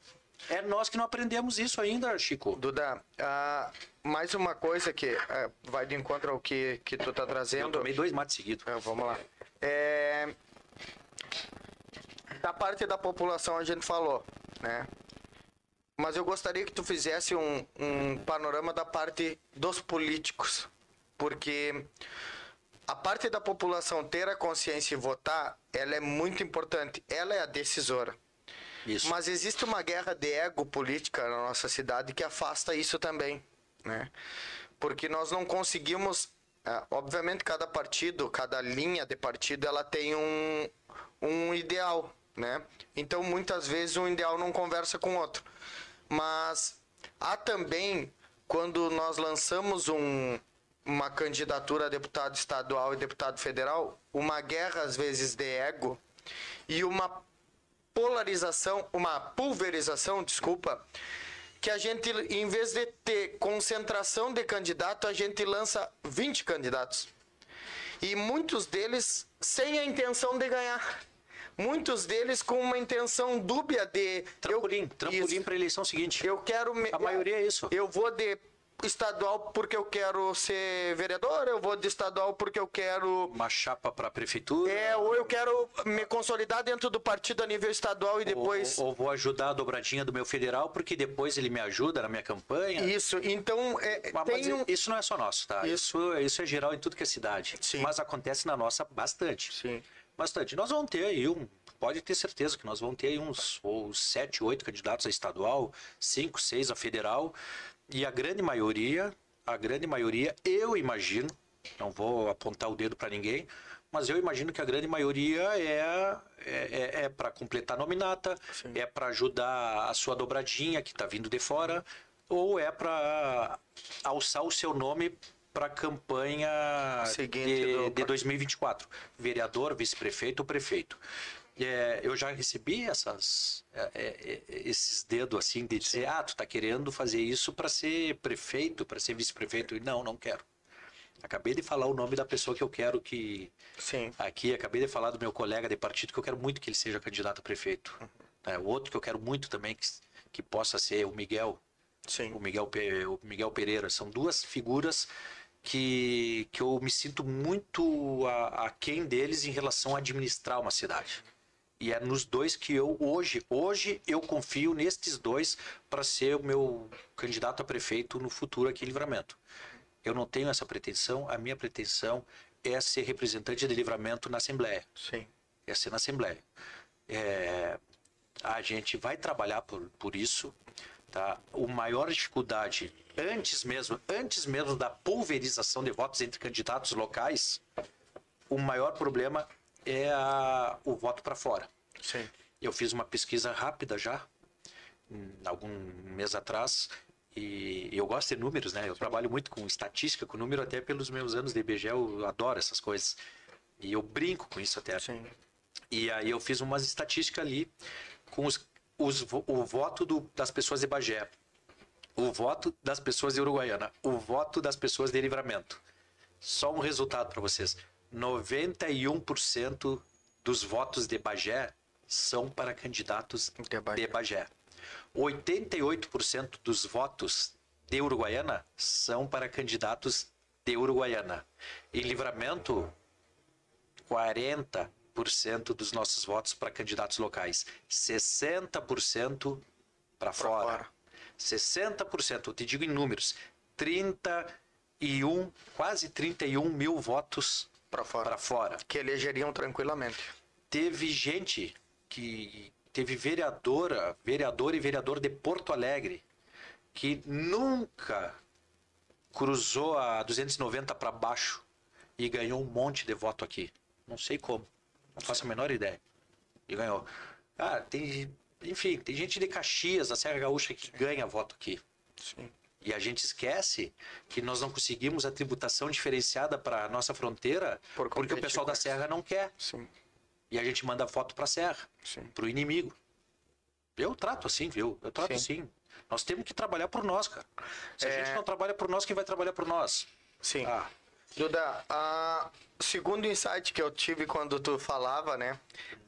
É nós que não aprendemos isso ainda, Chico. Duda, ah, mais uma coisa que ah, vai de encontro ao que, que tu tá Eu trazendo. tomei dois mates seguidos. É, vamos lá. É, Da parte da população a gente falou, né? Mas eu gostaria que tu fizesse um, um panorama da parte dos políticos. Porque a parte da população ter a consciência e votar, ela é muito importante. Ela é a decisora. Isso. Mas existe uma guerra de ego política na nossa cidade que afasta isso também, né? Porque nós não conseguimos, ah, obviamente cada partido, cada linha de partido, ela tem um, um ideal, né? Então muitas vezes um ideal não conversa com o outro. Mas há também quando nós lançamos um, uma candidatura a deputado estadual e deputado federal, uma guerra às vezes de ego e uma polarização, uma pulverização, desculpa, que a gente, em vez de ter concentração de candidato, a gente lança 20 candidatos. E muitos deles sem a intenção de ganhar. Muitos deles com uma intenção dúbia de. Trampolim, eu, trampolim para eleição seguinte. Eu quero. Me, A maioria é isso. Eu vou de estadual porque eu quero ser vereador, eu vou de estadual porque eu quero. Uma chapa para a prefeitura. É, ou eu quero me consolidar dentro do partido a nível estadual e depois. Ou, ou vou ajudar a dobradinha do meu federal, porque depois ele me ajuda na minha campanha. Isso, então. É, Mas, tem mas um... Isso não é só nosso, tá? Isso, isso é geral em tudo que é cidade. Sim. Mas acontece na nossa bastante. Sim. Bastante. Nós vamos ter aí um. Pode ter certeza que nós vamos ter aí uns ou sete, oito candidatos a estadual, cinco, seis a federal. E a grande maioria, a grande maioria, eu imagino, não vou apontar o dedo para ninguém, mas eu imagino que a grande maioria é, é, é, para completar a nominata, é para ajudar a sua dobradinha que está vindo de fora, ou é para alçar o seu nome para a campanha Seguinte de, do- de 2024. Vereador, vice-prefeito ou prefeito. É, eu já recebi essas, é, é, é, esses dedos assim de dizer, ah, tu tá querendo fazer isso para ser prefeito, para ser vice-prefeito. E Não, não quero. Acabei de falar o nome da pessoa que eu quero que Sim. aqui, acabei de falar do meu colega de partido que eu quero muito que ele seja candidato a prefeito. É, o outro que eu quero muito também que, que possa ser o Miguel, Sim. o Miguel, o Miguel Pereira. São duas figuras que, que eu me sinto muito a, aquém deles em relação a administrar uma cidade. E é nos dois que eu hoje, hoje eu confio nestes dois para ser o meu candidato a prefeito no futuro aqui em Livramento. Eu não tenho essa pretensão, a minha pretensão é ser representante de Livramento na Assembleia Sim. ia ser na Assembleia. É, a gente vai trabalhar por, por isso. Tá? O maior dificuldade, antes mesmo, antes mesmo da pulverização de votos entre candidatos locais, o maior problema é a- o voto para fora. Sim. Eu fiz uma pesquisa rápida já, hum, algum mês atrás, e eu gosto de números, né? Eu trabalho muito com estatística, com número até pelos meus anos de IBGE, eu adoro essas coisas. E eu brinco com isso até. Sim. E aí eu fiz umas estatísticas ali com os, os o voto do- das pessoas de Bagé, o voto das pessoas de Uruguaiana, o voto das pessoas de Livramento. Só um resultado para vocês. 91% dos votos de Bagé são para candidatos De Bagé. de Bagé. 88% dos votos de Uruguaiana são para candidatos de Uruguaiana. Em Livramento, 40% dos nossos votos para candidatos locais, 60% para fora. fora. 60%, eu te digo em números, 31, quase 31 mil votos Para fora. para fora. Que elegeriam tranquilamente. Teve gente que teve vereadora, vereador e vereador de Porto Alegre que nunca cruzou a 290 para baixo e ganhou um monte de voto aqui. Não sei como. Não faço a menor ideia. E ganhou. Ah, tem, enfim, tem gente de Caxias, da Serra Gaúcha que ganha voto aqui. Sim. E a gente esquece que nós não conseguimos a tributação diferenciada para a nossa fronteira Por porque o pessoal da. Serra não quer. Sim. E a gente manda foto para a Serra, para o inimigo. Eu trato assim, viu? Eu trato Sim. assim. Nós temos que trabalhar por nós, cara. Se a É. gente não trabalha por nós, quem vai trabalhar por nós? Sim. Ah, Duda, a segundo insight que eu tive quando tu falava, né,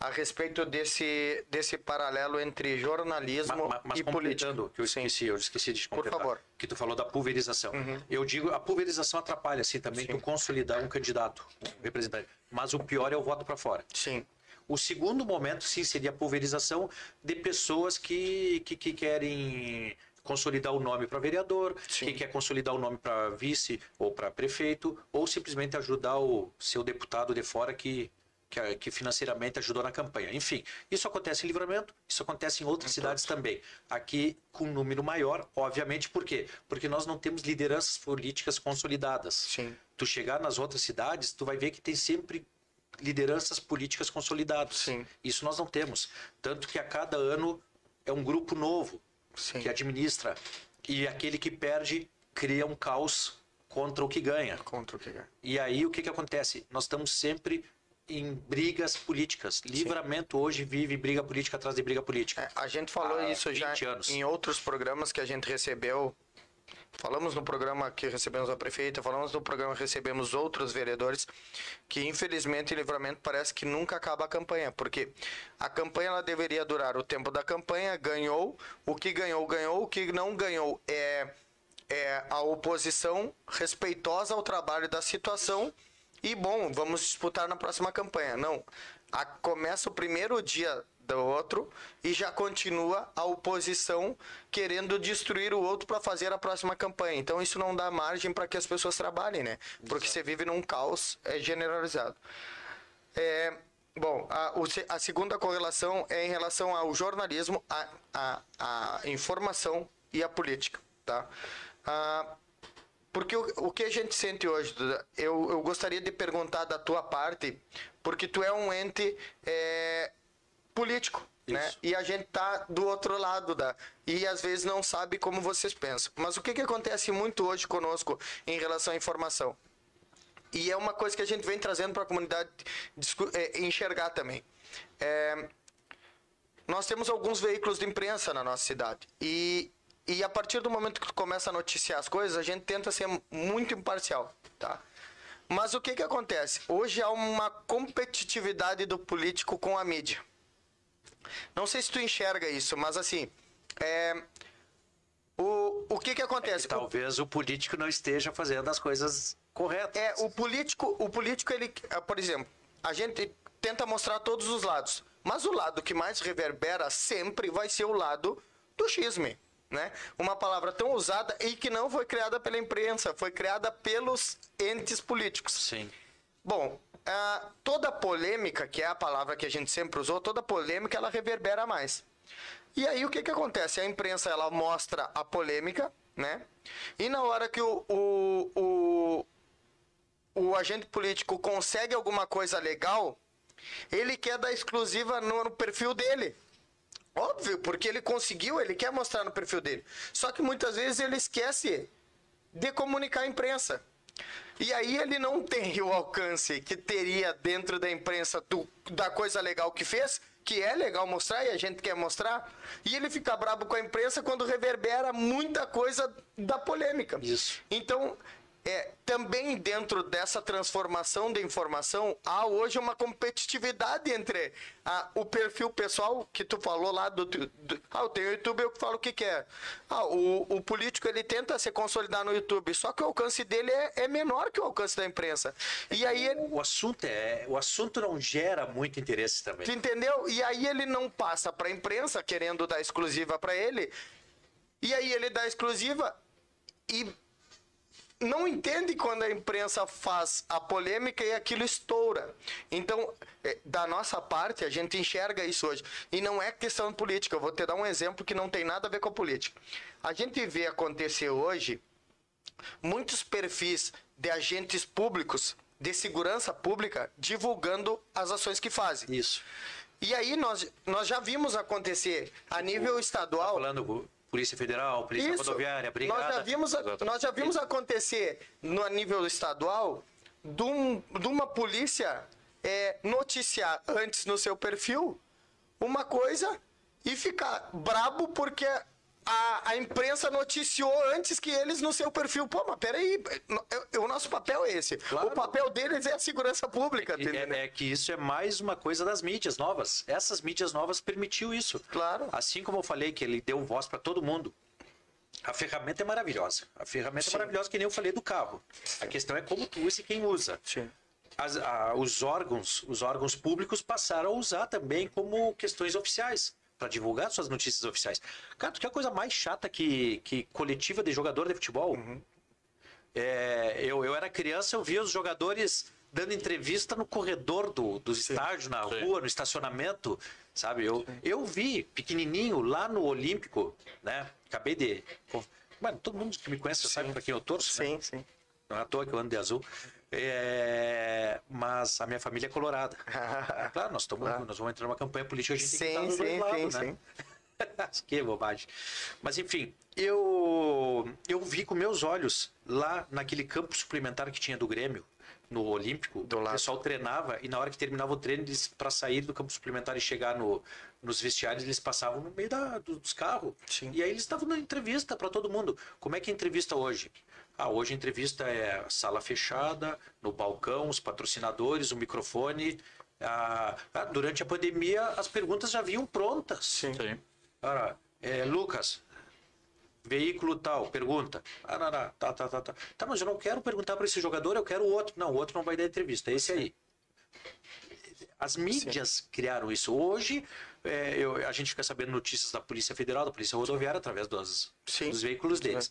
a respeito desse desse paralelo entre jornalismo ma- ma- mas e política. que eu esqueci, eu esqueci de Por favor. Uhum. que tu falou da pulverização. Eu digo, a pulverização atrapalha, assim, também, tu consolidar um candidato, um representante. Mas o pior é o voto para fora. Sim. O segundo momento, sim, seria a pulverização de pessoas que, que, que querem consolidar o nome para vereador, Sim. que quer consolidar o nome para vice ou para prefeito, ou simplesmente ajudar o seu deputado de fora que, que, financeiramente ajudou na campanha. Enfim, isso acontece em Livramento, isso acontece em outras cidades também. Aqui com um número maior, obviamente, por quê? Porque nós não temos lideranças políticas consolidadas Sim. tu chegar nas outras cidades, tu vai ver que tem sempre lideranças políticas consolidadas. Sim. Isso nós não temos. Tanto que a cada ano é um grupo novo Sim. que administra. E aquele que perde cria um caos contra o que ganha. Contra o que é. E aí o que, que acontece? Nós estamos sempre em brigas políticas. Livramento hoje vive briga política atrás de briga política. É, a gente falou isso já 20 anos. em outros programas que a gente recebeu. Falamos no programa que recebemos a prefeita, falamos no programa que recebemos outros vereadores, que infelizmente em livramento parece que nunca acaba a campanha, porque a campanha ela deveria durar o tempo da campanha, ganhou, o que ganhou, ganhou, o que não ganhou é, é a oposição respeitosa ao trabalho da situação e, bom, vamos disputar na próxima campanha. Não. A, começa o primeiro dia do outro e já continua a oposição querendo destruir o outro para fazer a próxima campanha. Então isso não dá margem para que as pessoas trabalhem, né? Porque você vive num caos é, generalizado. É, bom, a, a segunda correlação é em relação ao jornalismo, a, a, a informação e a política, tá? Ah, porque o, o que a gente sente hoje, Duda, eu, eu gostaria de perguntar da tua parte, porque tu é um ente é, político, né? E a gente tá do outro lado da e às vezes não sabe como vocês pensam. Mas o que que acontece muito hoje conosco em relação à informação? E é uma coisa que a gente vem trazendo para a comunidade é, enxergar também. É, nós temos alguns veículos de imprensa na nossa cidade. E, e a partir do momento que tu começa a noticiar as coisas, a gente tenta ser muito imparcial, tá? Mas o que que acontece? Hoje há uma competitividade do político com a mídia. Não sei se tu enxerga isso, mas assim, é, o, o que que acontece? O- Talvez o político não esteja fazendo as coisas corretas. é, o político, o político ele, ah, por exemplo, a gente tenta mostrar todos os lados, mas o lado que mais reverbera sempre vai ser o lado do xisme, né? Uma palavra tão usada e que não foi criada pela imprensa, foi criada pelos entes políticos. Sim. Bom, ah, toda polêmica, que é a palavra que a gente sempre usou, toda polêmica ela reverbera mais. E aí o que que acontece? A imprensa ela mostra a polêmica, né? E na hora que o, o, o, o agente político consegue alguma coisa legal, ele quer dar exclusiva no, no perfil dele. Óbvio, porque ele conseguiu, ele quer mostrar no perfil dele. Só que muitas vezes ele esquece de comunicar à imprensa. E aí ele não tem o alcance que teria dentro da imprensa do- da coisa legal que fez, que é legal mostrar e a gente quer mostrar, e ele fica brabo com a imprensa quando reverbera muita coisa da polêmica. Isso. Então, é, também dentro dessa transformação da informação, há hoje uma competitividade entre ah, o perfil pessoal que tu falou lá do, do- Ah, eu tenho YouTube, eu falo o que quer. Ah, o, o político ele tenta se consolidar no YouTube, só que o alcance dele é, é menor que o alcance da imprensa. E aí ele. O assunto é, o assunto não gera muito interesse também. Tu entendeu? E aí ele não passa para a imprensa querendo dar exclusiva para ele. E aí ele dá exclusiva e não entende quando a imprensa faz a polêmica e aquilo estoura. Então, eh, da nossa parte, a gente enxerga isso hoje. E não é questão política. Eu vou te dar um exemplo que não tem nada a ver com a política. A gente vê acontecer hoje muitos perfis de agentes públicos, de segurança pública, divulgando as ações que fazem. Isso. E aí nós, nós já vimos acontecer a nível estadual. Falando Polícia Federal, Polícia Isso. Rodoviária, Brigada. Nós já vimos, nós já vimos acontecer no nível estadual de, um- de uma polícia é, noticiar antes no seu perfil uma coisa e ficar brabo porque a, a imprensa noticiou antes que eles no seu perfil. Pô, mas peraí, o nosso papel é esse. Claro. O papel deles é a segurança pública, entendeu? É, é que isso é mais uma coisa das mídias novas. Essas mídias novas permitiu isso. Claro. Assim como eu falei que ele deu voz para todo mundo. A ferramenta é maravilhosa. A ferramenta Sim. é maravilhosa que nem eu falei do carro. A questão é como tu usa e quem usa. Sim. As- a- os órgãos, os órgãos públicos passaram a usar também como questões oficiais para divulgar suas notícias oficiais. Cara, tu quer coisa mais chata que, que coletiva de jogador de futebol? É, eu, eu era criança, eu via os jogadores dando entrevista no corredor do, dos estádios, na rua, no estacionamento, sabe? Eu, eu vi pequenininho lá no Olímpico, né? Acabei de. Mano, todo mundo que me conhece sabe para quem eu torço, né? Sim, sim. Não é à toa que eu ando de azul. É, mas a minha família é colorada. <laughs> Claro, nós, estamos, nós vamos entrar numa campanha política, a gente tem que Sim, estar sim, sim, né? sim. <laughs> que bobagem. Mas enfim, eu, eu vi com meus olhos lá naquele campo suplementar que tinha do Grêmio, no Olímpico, Do o pessoal treinava e na hora que terminava o treino, eles para sair do campo suplementar e chegar no, nos vestiários, eles passavam no meio da, do- dos carros. Sim. E aí eles estavam dando entrevista para todo mundo. Como é que é a entrevista hoje? Ah, hoje a entrevista é sala fechada, no balcão, os patrocinadores, o microfone. Ah, ah, durante a pandemia, as perguntas já vinham prontas. Sim. Ora, é, Lucas, veículo tal, pergunta. Ah, não, não, tá, tá, tá, tá. Tá, mas eu não quero perguntar para esse jogador, eu quero o outro. Não, o outro não vai dar entrevista, é esse aí. As mídias criaram isso. Hoje, é, eu- a gente fica sabendo notícias da Polícia Federal, da Polícia Rodoviária, através dos, Sim. dos veículos deles.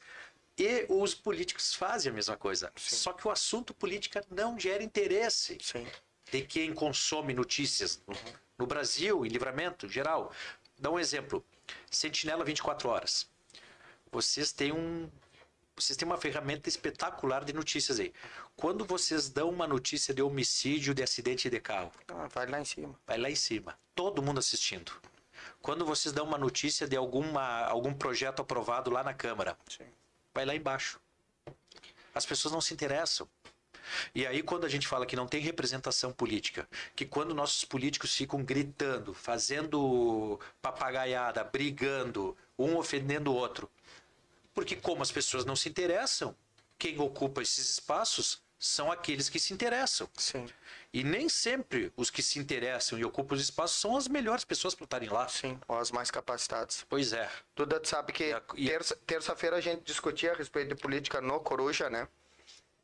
E os políticos fazem a mesma coisa. Só que o assunto política não gera interesse Sim. de quem consome notícias no, no Brasil, em livramento geral. Dá um exemplo. Sentinela 24 horas. Vocês têm um vocês têm uma ferramenta espetacular de notícias aí. Quando vocês dão uma notícia de homicídio, de acidente de carro, Ah, vai lá em cima. vai lá em cima. Todo mundo assistindo. Quando vocês dão uma notícia de alguma, algum projeto aprovado lá na Câmara, Sim. Vai lá embaixo. As pessoas não se interessam. E aí, quando a gente fala que não tem representação política, que quando nossos políticos ficam gritando, fazendo papagaiada, brigando, um ofendendo o outro, porque como as pessoas não se interessam, quem ocupa esses espaços são aqueles que se interessam. Sim. E nem sempre os que se interessam e ocupam os espaços são as melhores pessoas para estarem lá. Sim. Ou as mais capacitadas. Pois é. Duda, tu sabe que E a- e a- terça- terça-feira a gente discutia a respeito de política no Coruja, né?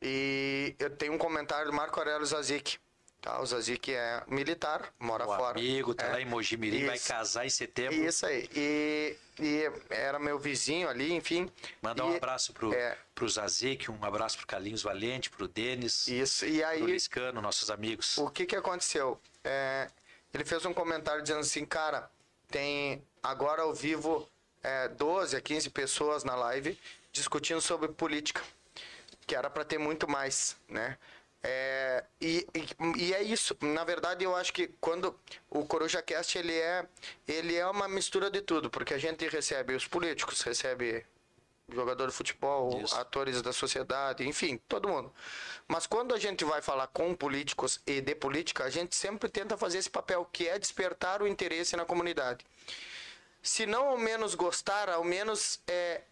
E eu tenho um comentário do Marco Aurélio Zazik. Tá? O Zazik é militar, mora O fora. amigo tá É. lá em Mojimirim, vai casar em setembro. Isso aí. E, e era meu vizinho ali, enfim. Mandar um abraço pro, é. pro Zazik, um abraço pro Carlinhos Valente, pro Denis, Isso. E pro aí, Liscano, nossos amigos. o que que aconteceu? É, ele fez um comentário dizendo assim, cara, tem agora ao vivo é, 12 a 15 pessoas na live discutindo sobre política, que era para ter muito mais, né? É, e, e, e é isso. Na verdade, eu acho que quando o Coruja Cast ele é, ele é uma mistura de tudo, porque a gente recebe os políticos, recebe jogador de futebol, Isso. atores da sociedade, enfim, todo mundo. Mas quando a gente vai falar com políticos e de política, a gente sempre tenta fazer esse papel, que é despertar o interesse na comunidade. Se não ao menos gostar, ao menos é,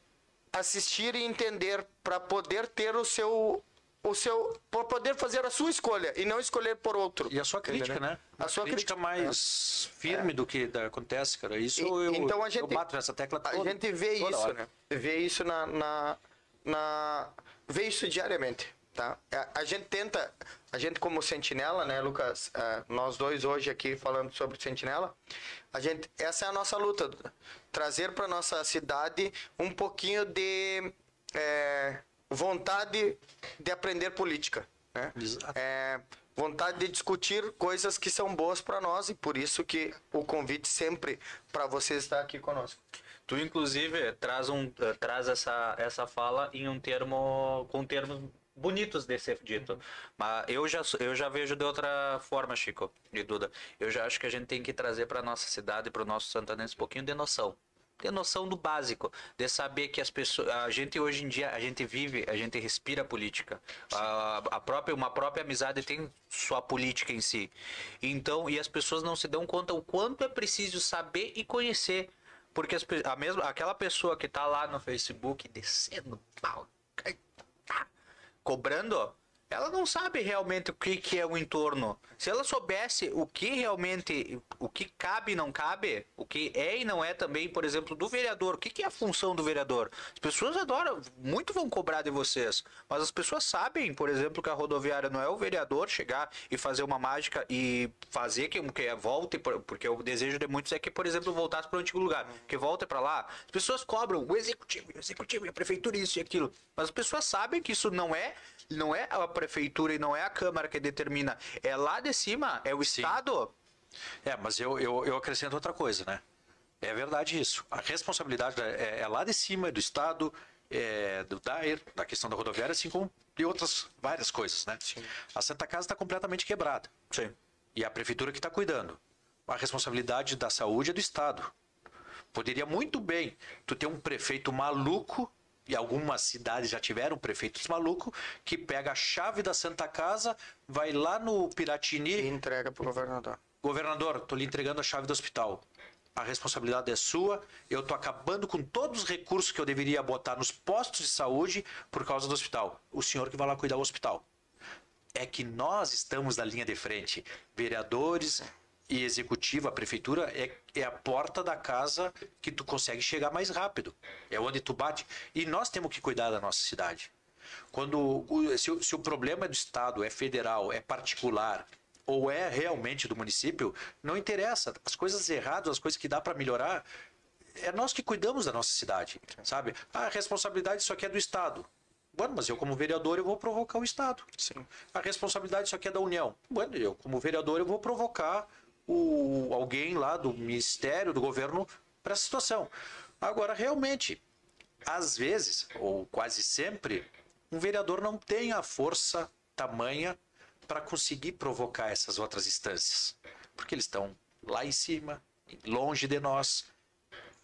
assistir e entender para poder ter o seu o seu para poder fazer a sua escolha e não escolher por outro. E a sua crítica, Entendeu? né? A sua crítica, crítica mais firme do que da- acontece, cara. Isso E- eu, então a gente, eu bato nessa tecla A toda, gente vê isso, hora. né? Vê isso na, na, na- Vê isso diariamente, tá? A, a gente tenta... A gente como sentinela, né, Lucas? É, nós dois hoje aqui falando sobre sentinela. A gente... Essa é a nossa luta. Trazer para nossa cidade um pouquinho de... é, vontade de aprender política, né? É, vontade de discutir coisas que são boas para nós e por isso que o convite sempre para você estar aqui conosco. Tu, inclusive, traz, um, traz essa, essa fala em um termo, com termos bonitos de ser dito. Mas eu já, eu já vejo de outra forma, Chico e Duda. Eu já acho que a gente tem que trazer para nossa cidade, para o nosso santanense, um pouquinho de noção. Ter noção do básico, de saber que as pessoas. A gente hoje em dia, a gente vive, a gente respira política. A, a própria, uma própria amizade tem sua política em si. Então, e as pessoas não se dão conta o quanto é preciso saber e conhecer. Porque as a mesma, aquela pessoa que tá lá no Facebook descendo pau, cobrando, ela não sabe realmente o que, que é o entorno. Se ela soubesse o que realmente, o que cabe e não cabe, o que é e não é também, por exemplo, do vereador, o que, que é a função do vereador? As pessoas adoram, muito vão cobrar de vocês, mas as pessoas sabem, por exemplo, que a rodoviária não é o vereador chegar e fazer uma mágica e fazer que, que volte, por- porque o desejo de muitos é que, por exemplo, voltasse para o antigo lugar, que volte para lá. As pessoas cobram o executivo, o executivo, a prefeitura, isso e aquilo, mas as pessoas sabem que isso não é não é a prefeitura e não é a Câmara que determina. É lá de cima, é o Estado. É, mas eu, eu, eu acrescento outra coisa, né? É verdade isso. A responsabilidade é, é lá de cima, é do Estado, é do DAER, da questão da rodoviária, assim como de outras várias coisas, né? A Santa Casa está completamente quebrada. Sim. E a prefeitura que está cuidando. A responsabilidade da saúde é do Estado. Poderia muito bem tu ter um prefeito maluco, e algumas cidades já tiveram prefeitos malucos, que pega a chave da Santa Casa, vai lá no Piratini, E entrega pro governador. Governador, tô lhe entregando a chave do hospital. A responsabilidade é sua. Eu tô acabando com todos os recursos que eu deveria botar nos postos de saúde por causa do hospital. O senhor que vai lá cuidar do hospital. É que nós estamos na linha de frente. Vereadores, e executiva, a prefeitura, é, é a porta da casa que tu consegue chegar mais rápido. É onde tu bate. E nós temos que cuidar da nossa cidade. Quando se, o- se o problema é do Estado, é federal, é particular ou é realmente do município, não interessa. As coisas erradas, as coisas que dá para melhorar, é nós que cuidamos da nossa cidade, sabe? A responsabilidade isso aqui é do Estado. Bueno, mas eu como vereador eu vou provocar o Estado. Sim. A responsabilidade isso aqui é da União. Bueno, eu como vereador eu vou provocar o alguém lá do ministério, do governo para essa situação. Agora realmente, às vezes ou quase sempre, um vereador não tem a força tamanha para conseguir provocar essas outras instâncias, porque eles estão lá em cima, longe de nós.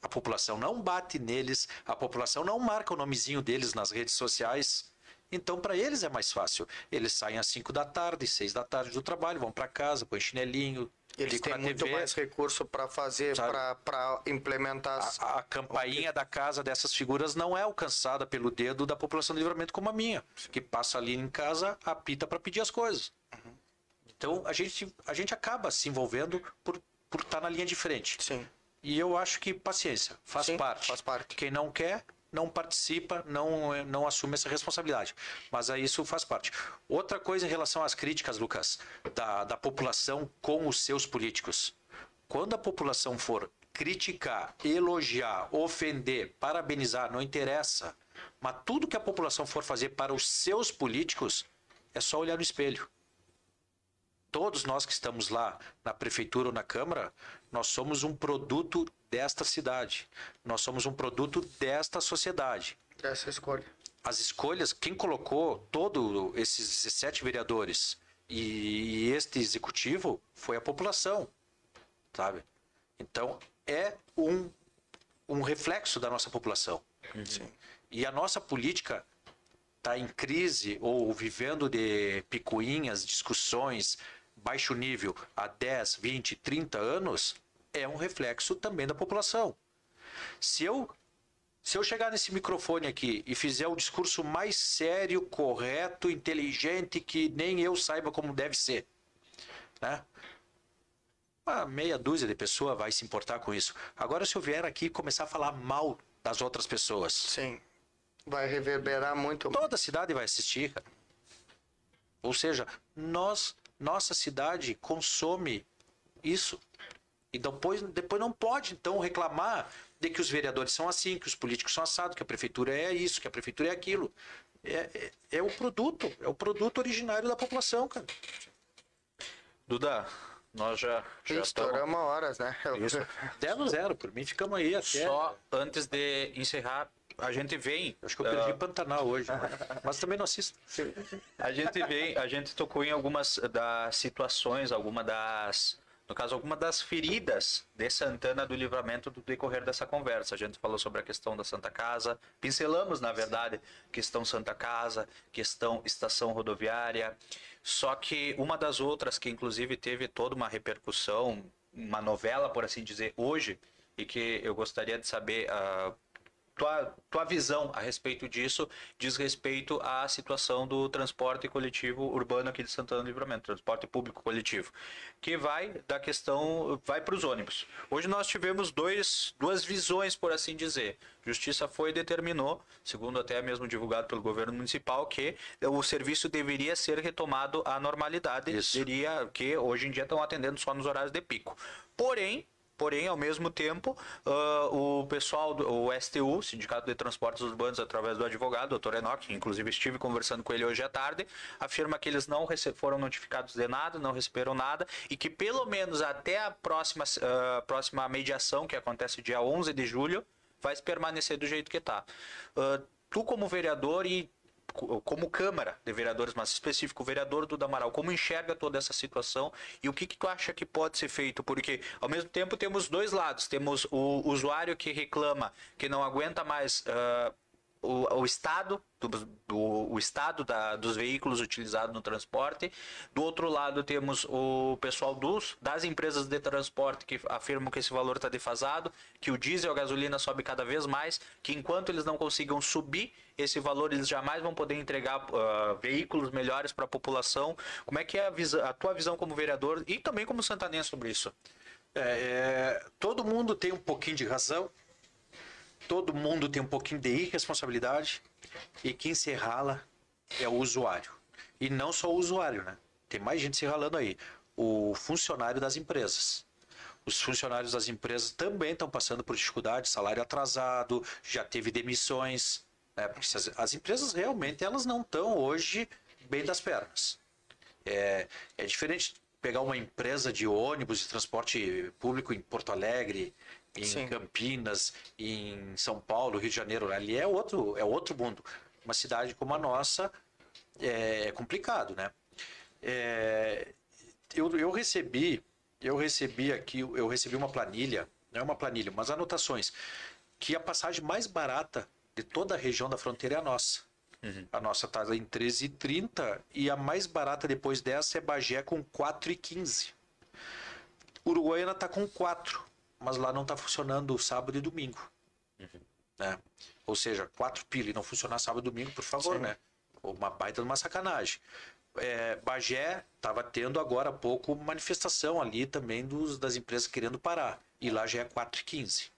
A população não bate neles, a população não marca o nomezinho deles nas redes sociais. Então, para eles é mais fácil. Eles saem às 5 da tarde, 6 da tarde do trabalho, vão para casa, põem chinelinho, Eles têm muito TV. mais recurso para fazer, para implementar. as- A, a campainha da casa dessas figuras não é alcançada pelo dedo da população de livramento como a minha, que passa ali em casa, apita para pedir as coisas. Então a gente, a gente acaba se envolvendo por por estar na linha de frente. Sim. E eu acho que paciência, faz Sim, parte. faz parte. Quem não quer, não participa, não, eh, não assume essa responsabilidade. Mas aí isso faz parte. Outra coisa em relação às críticas, Lucas, da, da população com os seus políticos. Quando a população for criticar, elogiar, ofender, parabenizar, não interessa. Mas tudo que a população for fazer para os seus políticos, é só olhar no espelho todos nós que estamos lá na prefeitura ou na câmara, nós somos um produto desta cidade. Nós somos um produto desta sociedade. Essa escolha. As escolhas, quem colocou todos esses 17 vereadores e este executivo foi a população, sabe? Então é um, um reflexo da nossa população. E a nossa política está em crise ou vivendo de picuinhas, discussões, baixo nível há 10, 20, 30 anos, é um reflexo também da população. Se eu, se eu chegar nesse microfone aqui e fizer o discurso mais sério, correto, inteligente, que nem eu saiba como deve ser, né? Uma meia dúzia de pessoas vai se importar com isso. Agora, se eu vier aqui e começar a falar mal das outras pessoas, Sim. Vai reverberar muito. toda a cidade vai assistir, cara. Ou seja, nós, nossa cidade consome isso. E depois, depois não pode, então, reclamar de que os vereadores são assim, que os políticos são assados, que a prefeitura é isso, que a prefeitura é aquilo. É, é, é o produto, é o produto originário da população, cara. Duda, nós já, já. Estouramos horas, né? Isso. 10 a 0, por mim ficamos aí até. Só antes de encerrar, a gente vem. Acho que eu perdi Pantanal hoje, mas também não assisto. <laughs> A gente vem, a gente tocou em algumas das situações, alguma das, no caso, alguma das feridas de Santana do Livramento do decorrer dessa conversa. A gente falou sobre a questão da Santa Casa, pincelamos, na verdade, questão Santa Casa, questão estação rodoviária. Só que uma das outras que inclusive teve toda uma repercussão, uma novela, por assim dizer, hoje, e que eu gostaria de saber ah, tua, tua visão a respeito disso diz respeito à situação do transporte coletivo urbano aqui de Santana do Livramento, transporte público coletivo, que vai da questão, vai para os ônibus. Hoje nós tivemos dois, duas visões, por assim dizer. Justiça foi e determinou, segundo até mesmo divulgado pelo governo municipal, que o serviço deveria ser retomado à normalidade, Isso. seria que hoje em dia estão atendendo só nos horários de pico. Porém, Porém, ao mesmo tempo, ah, o pessoal do o STU, Sindicato de Transportes Urbanos, através do advogado, Dr. Enoch, inclusive estive conversando com ele hoje à tarde, afirma que eles não foram notificados de nada, não receberam nada e que pelo menos até a próxima, ah, próxima mediação, que acontece dia 11 de julho, vai permanecer do jeito que está. tu, como vereador e como Câmara de Vereadores, mas específico o vereador do Amaral, como enxerga toda essa situação e o que, que tu acha que pode ser feito? Porque, ao mesmo tempo, temos dois lados. Temos o usuário que reclama que não aguenta mais ah, o, o estado do, do o estado da, dos veículos utilizados no transporte. Do outro lado temos o pessoal dos das empresas de transporte que afirmam que esse valor está defasado, que o diesel a gasolina sobe cada vez mais, que enquanto eles não consigam subir esse valor, eles jamais vão poder entregar uh, veículos melhores para a população. Como é que é a, visa, a tua visão como vereador e também como santanense sobre isso? É, é, todo mundo tem um pouquinho de razão, todo mundo tem um pouquinho de irresponsabilidade e quem se rala é o usuário. E não só o usuário, né? Tem mais gente se ralando aí. O funcionário das empresas. Os funcionários das empresas também estão passando por dificuldade, salário atrasado, já teve demissões. Né? Porque as, as empresas realmente elas não estão hoje bem das pernas. É, é diferente pegar uma empresa de ônibus de transporte público em Porto Alegre, em Sim. Campinas, em São Paulo, Rio de Janeiro, ali é outro, é outro mundo. Uma cidade como a nossa é, é complicado, né? É, eu, eu recebi, eu recebi aqui, eu recebi uma planilha, não é uma planilha, umas anotações, que a passagem mais barata de toda a região da fronteira é a nossa. Uhum. A nossa está em 13,30 e a mais barata depois dessa é Bagé com 4,15. Uruguaiana está com 4, mas lá não está funcionando sábado e domingo. Uhum. Né? Ou seja, 4 pila e não funcionar sábado e domingo, por favor, Sim. né? Uma baita de uma sacanagem. É, Bagé estava tendo agora há pouco manifestação ali também dos, das empresas querendo parar. E lá já é 4,15.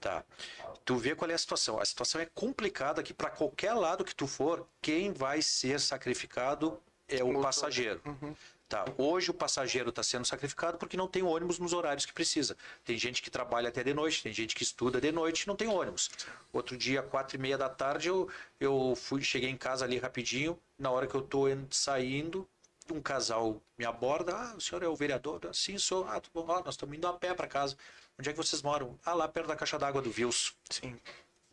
Tá. Tu vê qual é a situação. A situação é complicada que para qualquer lado que tu for, quem vai ser sacrificado é o passageiro. Uhum. Tá. Hoje o passageiro está sendo sacrificado porque não tem ônibus nos horários que precisa. Tem gente que trabalha até de noite, tem gente que estuda de noite não tem ônibus. Outro dia, quatro e meia da tarde, eu, eu fui, cheguei em casa ali rapidinho. Na hora que eu estou saindo, um casal me aborda. Ah, o senhor é o vereador? Sim, sou. Ah, bom, nós estamos indo a pé para casa. Onde é que vocês moram? Ah, lá perto da caixa d'água do Wilson. Sim.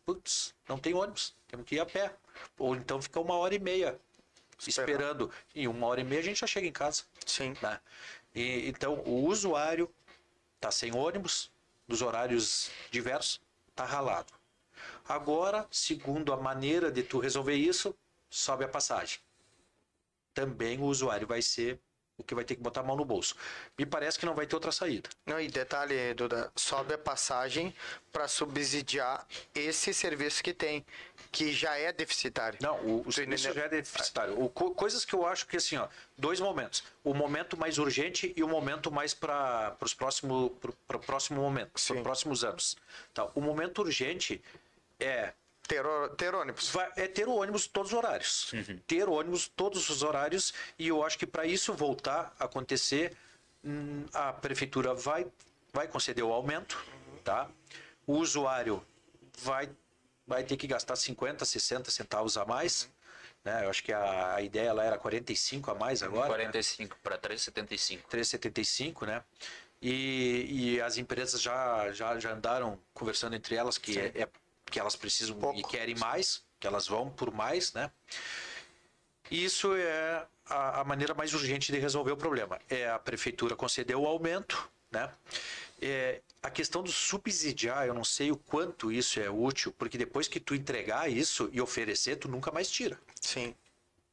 Putz, não tem ônibus. Temos que ir a pé. Ou então fica uma hora e meia esperando. Em uma hora e meia a gente já chega em casa. Sim. Né? E, então, o usuário tá sem ônibus, nos horários diversos, tá ralado. Agora, segundo a maneira de tu resolver isso, sobe a passagem. Também o usuário vai ser que vai ter que botar a mão no bolso. Me parece que não vai ter outra saída. Não, e detalhe, Duda, sobe a passagem para subsidiar esse serviço que tem, que já é deficitário. Não, o, o serviço já é deficitário. O, coisas que eu acho que assim, ó, dois momentos. O momento mais urgente e o momento mais para os próximos para o próximo momento, para os próximos anos. Tá, o momento urgente é ter, ter ônibus. Vai, é ter o ônibus todos os horários. Uhum. Ter ônibus todos os horários. E eu acho que para isso voltar a acontecer, hum, a prefeitura vai, vai conceder o aumento, tá? O usuário vai, vai ter que gastar 50, 60 centavos a mais. Né? Eu acho que a, a ideia lá era 45 a mais agora. 45 né? para 3,75. 3,75, né? E, e as empresas já, já, já andaram conversando entre elas que é, é que elas precisam Pouco. e querem mais, que elas vão por mais, né? Isso é a, a, maneira mais urgente de resolver o problema. É a prefeitura conceder o aumento, né? É, a questão do subsidiar, eu não sei o quanto isso é útil, porque depois que tu entregar isso e oferecer, tu nunca mais tira. Sim.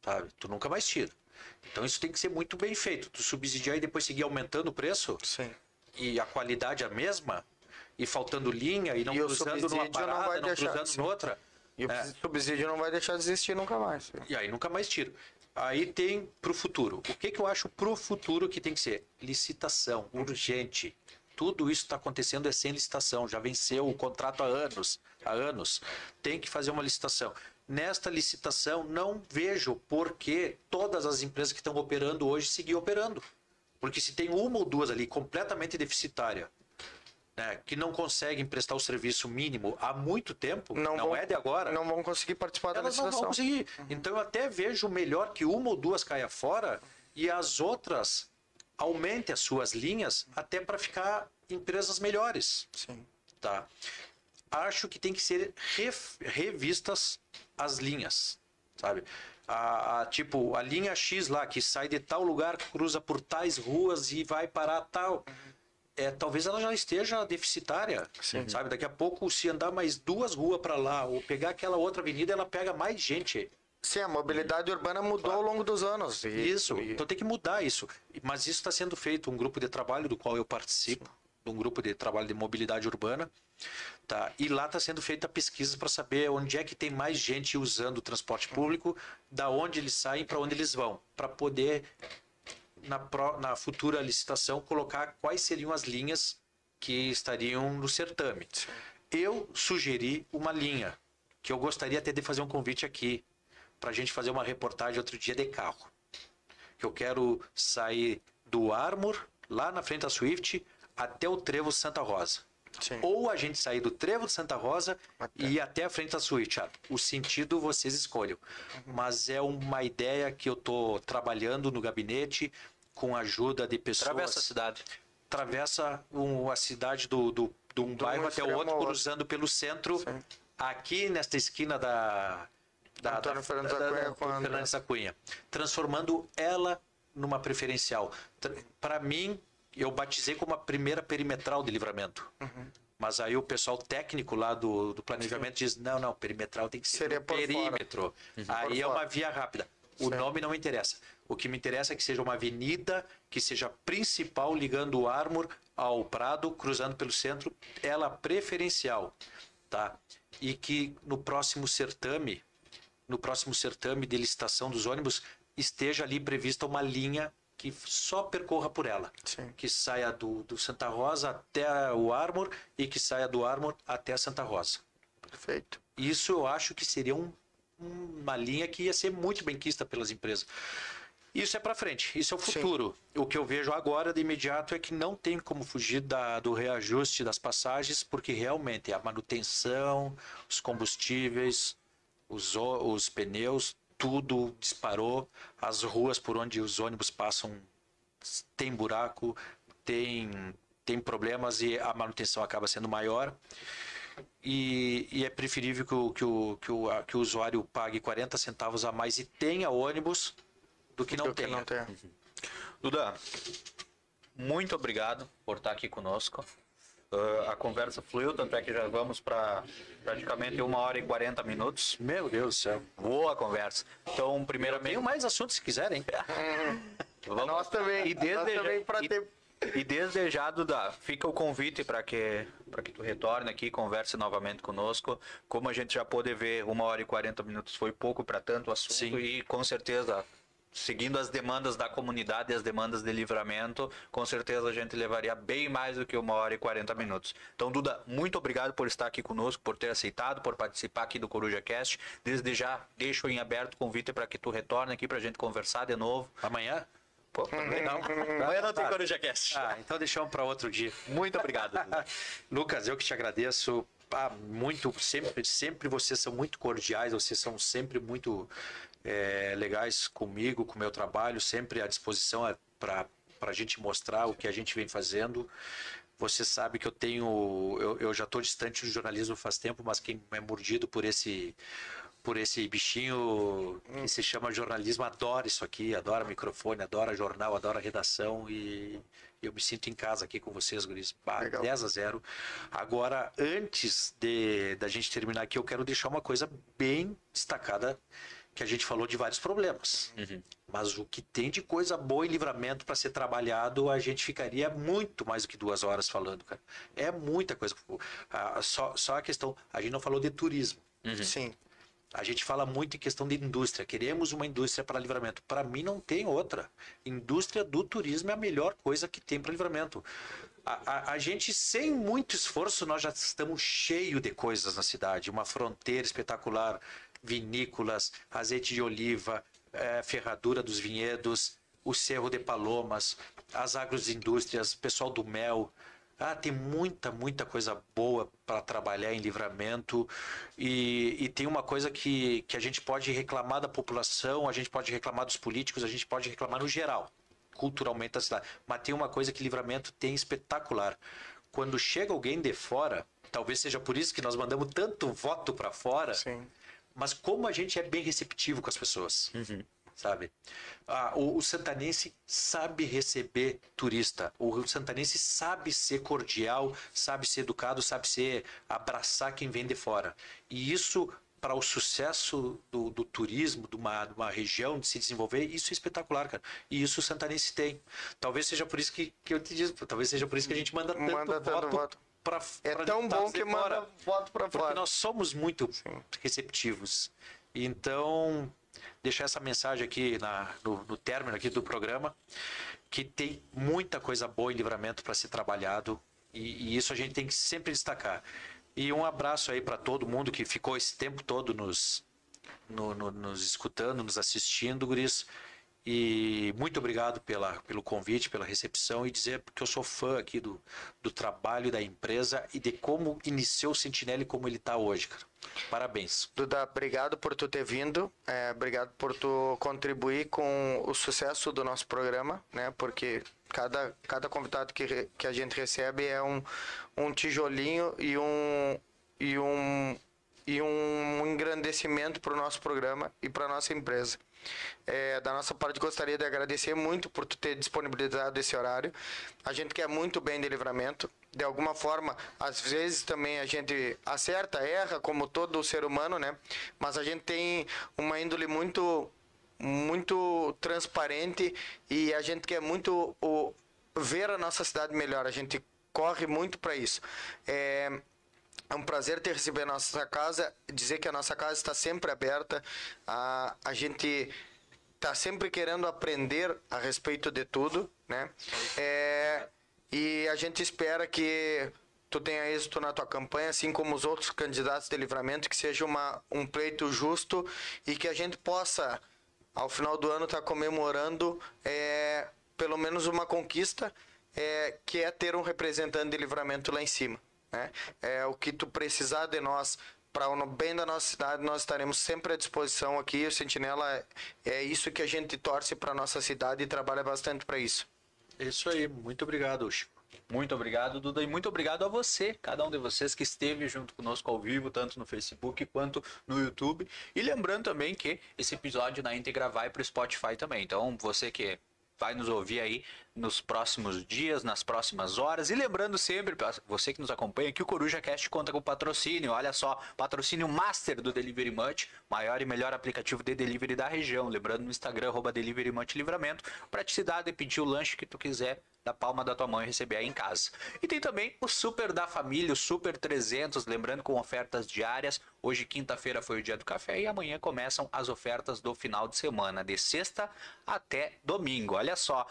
Sabe? Tu nunca mais tira. Então isso tem que ser muito bem feito. Tu subsidiar e depois seguir aumentando o preço. Sim. E a qualidade a mesma, e faltando linha e não e cruzando numa parada, não, vai não deixar, cruzando sim. noutra. E o é. subsídio não vai deixar de existir nunca mais. E aí nunca mais tiro. Aí tem para o futuro. O que, que eu acho para o futuro que tem que ser? Licitação, urgente. Tudo isso está acontecendo é sem licitação. Já venceu o contrato há anos. Há anos. Tem que fazer uma licitação. Nesta licitação, não vejo por que todas as empresas que estão operando hoje seguir operando. Porque se tem uma ou duas ali completamente deficitária né, que não conseguem prestar o serviço mínimo há muito tempo, não, não vão, é de agora. Não vão conseguir participar da licitação. Não vão conseguir. Uhum. Então eu até vejo melhor que uma ou duas caia fora e as outras aumentem as suas linhas até para ficar empresas melhores. Sim. Tá. Acho que tem que ser revistas as linhas, sabe? A, a, tipo, a linha X lá, que sai de tal lugar, cruza por tais ruas e vai parar tal. Uhum é, talvez ela já esteja deficitária, sabe? Daqui a pouco, se andar mais duas ruas para lá ou pegar aquela outra avenida, ela pega mais gente. Sim, a mobilidade urbana mudou ao longo dos anos. E- Isso, e- então tem que mudar isso. Mas isso está sendo feito, um grupo de trabalho do qual eu participo, de um grupo de trabalho de mobilidade urbana, tá? E lá está sendo feita pesquisa para saber onde é que tem mais gente usando o transporte público, da onde eles saem para onde eles vão, para poder na, pró- na futura licitação colocar quais seriam as linhas que estariam no certame. Eu sugeri uma linha que eu gostaria até de fazer um convite aqui para a gente fazer uma reportagem outro dia de carro eu quero sair do Armor, lá na frente da Swift, até o Trevo Santa Rosa. Sim. Ou a gente sair do Trevo de Santa Rosa Até. e ir até a frente da. Ah, O sentido vocês escolham. Mas é uma ideia que eu estou trabalhando no gabinete com a ajuda de pessoas. Atravessa a cidade. Atravessa um- a cidade do, do, de um bairro até o outro, cruzando pelo centro. Sim. Aqui nesta esquina da. Da, Antônio da- Fernandes da- da Cunha da-. Fernandes da Cunha, transformando ela numa preferencial. Para mim, eu batizei como a primeira perimetral de livramento. Uhum. Mas aí o pessoal técnico lá do, do planejamento diz: não, não, perimetral tem que ser Seria perímetro. Aí Por é fora. uma via rápida. O Sim. nome não me interessa. O que me interessa é que seja uma avenida que seja principal ligando o Armor ao Prado, cruzando pelo centro, ela preferencial, tá? E que no próximo certame, no próximo certame de licitação dos ônibus, esteja ali prevista uma linha que só percorra por ela. Sim. Que saia do, do Santa Rosa até o Armor e que saia do Armor até a Santa Rosa. Perfeito. Isso eu acho que seria um- uma linha que ia ser muito bem quista pelas empresas. Isso é para frente, isso é o Sim. futuro. O que eu vejo agora de imediato é que não tem como fugir da- do reajuste das passagens, porque realmente a manutenção, os combustíveis, os, os pneus, tudo disparou. As ruas por onde os ônibus passam tem buraco, tem, tem problemas e a manutenção acaba sendo maior. E, e é preferível que o, que, o, que, o, que o usuário pague 40 centavos a mais e tenha ônibus do que não Do que tenha. não tem. Duda, muito obrigado por estar aqui conosco. Ah, a conversa fluiu, tanto é que já vamos para praticamente uma hora e 40 minutos. Meu Deus do céu. Boa conversa. Então, Tenho primeiramente, mais assuntos se quiserem. <laughs> vamos... Nós também. E desde, Nós também pra e, ter- e desde já, Duda, fica o convite para que, para que tu retorne aqui e converse novamente conosco. Como a gente já pôde ver, uma hora e 40 minutos foi pouco para tanto assunto Sim. e com certeza seguindo as demandas da comunidade e as demandas de livramento, com certeza a gente levaria bem mais do que uma hora e 40 minutos. Então, Duda, muito obrigado por estar aqui conosco, por ter aceitado, por participar aqui do Coruja Cast. Desde já, deixo em aberto o convite para que tu retorne aqui para a gente conversar de novo. Amanhã? Pô, também não. Amanhã não tem Coruja Cast. Ah, então deixamos para outro dia. Muito obrigado. Duda. <laughs> Lucas, eu que te agradeço. Ah, muito, sempre, sempre vocês são muito cordiais, vocês são sempre muito é, legais comigo, com o meu trabalho, sempre à disposição para a gente mostrar o que a gente vem fazendo. Você sabe que eu tenho, eu, eu já estou distante do jornalismo faz tempo, mas quem é mordido por esse por esse bichinho que se chama jornalismo adora isso aqui, adora microfone, adora jornal, adora redação e eu me sinto em casa aqui com vocês, guris. Bah, Legal. 10 a 0. Agora, antes de da gente terminar aqui, eu quero deixar uma coisa bem destacada que a gente falou de vários problemas. Mas o que tem de coisa boa em livramento para ser trabalhado, a gente ficaria muito mais do que duas horas falando, cara. É muita coisa. Ah, só, só a questão, a gente não falou de turismo. Sim. A gente fala muito em questão de indústria. Queremos uma indústria para livramento. Para mim, não tem outra. Indústria do turismo é a melhor coisa que tem para livramento. A, a, a gente, sem muito esforço, nós já estamos cheio de coisas na cidade. Uma fronteira espetacular, vinícolas, azeite de oliva, eh, ferradura dos vinhedos, o Cerro de Palomas, as agroindústrias, pessoal do mel. Ah, tem muita, muita coisa boa para trabalhar em livramento. E, e tem uma coisa que, que a gente pode reclamar da população, a gente pode reclamar dos políticos, a gente pode reclamar no geral, culturalmente da cidade. Mas tem uma coisa que livramento tem espetacular. Quando chega alguém de fora, talvez seja por isso que nós mandamos tanto voto para fora, Sim. Mas como a gente é bem receptivo com as pessoas. sabe? Ah, o, o santanense sabe receber turista. O santanense sabe ser cordial, sabe ser educado, sabe ser abraçar quem vem de fora. E isso para o sucesso do, do turismo de uma, de uma região de se desenvolver, isso é espetacular, cara. E isso o santanense tem. Talvez seja por isso que, que eu te digo, talvez seja por isso que a gente manda tanto Manda tanto voto, pra- É pra tão bom que fora. manda voto pra Porque fora. nós somos muito receptivos. Então, deixar essa mensagem aqui na, no, no término aqui do programa, que tem muita coisa boa em livramento para ser trabalhado e, e isso a gente tem que sempre destacar. E um abraço aí para todo mundo que ficou esse tempo todo nos, no- no- nos escutando, nos assistindo, Guris. E muito obrigado pela, pelo convite, pela recepção e dizer que eu sou fã aqui do, do trabalho da empresa e de como iniciou o Sentinela e como ele está hoje, cara. Parabéns. Duda, obrigado por tu ter vindo, é, obrigado por tu contribuir com o sucesso do nosso programa, né? Porque cada, cada convidado que, que a gente recebe é um, um tijolinho e um, e um, e um engrandecimento para o nosso programa e para nossa empresa. É, da nossa parte, gostaria de agradecer muito por tu ter disponibilizado esse horário. A gente quer muito bem de livramento. De alguma forma, às vezes também a gente acerta, erra, como todo ser humano, né? Mas a gente tem uma índole muito muito transparente e a gente quer muito o, ver a nossa cidade melhor. A gente corre muito para isso. É, é um prazer ter recebido a nossa casa, dizer que a nossa casa está sempre aberta. A, a gente está sempre querendo aprender a respeito de tudo, né? É, e a gente espera que tu tenha êxito na tua campanha, assim como os outros candidatos de livramento, que seja uma, um pleito justo e que a gente possa, ao final do ano, estar comemorando é, pelo menos uma conquista, é, que é ter um representante de livramento lá em cima. Né? É o que tu precisar de nós para o bem da nossa cidade, nós estaremos sempre à disposição aqui. O Sentinela é, é isso que a gente torce para nossa cidade e trabalha bastante para isso. É isso aí. Muito obrigado, Chico. Muito obrigado, Duda, e muito obrigado a você, cada um de vocês que esteve junto conosco ao vivo, tanto no Facebook quanto no YouTube. E lembrando também que esse episódio na íntegra vai para o Spotify também. Então, você que vai nos ouvir aí nos próximos dias, nas próximas horas. E lembrando sempre, pra você que nos acompanha, que o Coruja Cast conta com patrocínio. Olha só, patrocínio master do Delivery Much, maior e melhor aplicativo de delivery da região. Lembrando no Instagram, arroba Delivery Much Livramento, praticidade de pedir o lanche que tu quiser da palma da tua mão e receber aí em casa. E tem também o Super da Família, o Super 300, lembrando com ofertas diárias. Hoje, quinta-feira, foi o dia do café e amanhã começam as ofertas do final de semana, de sexta até domingo. Olha só.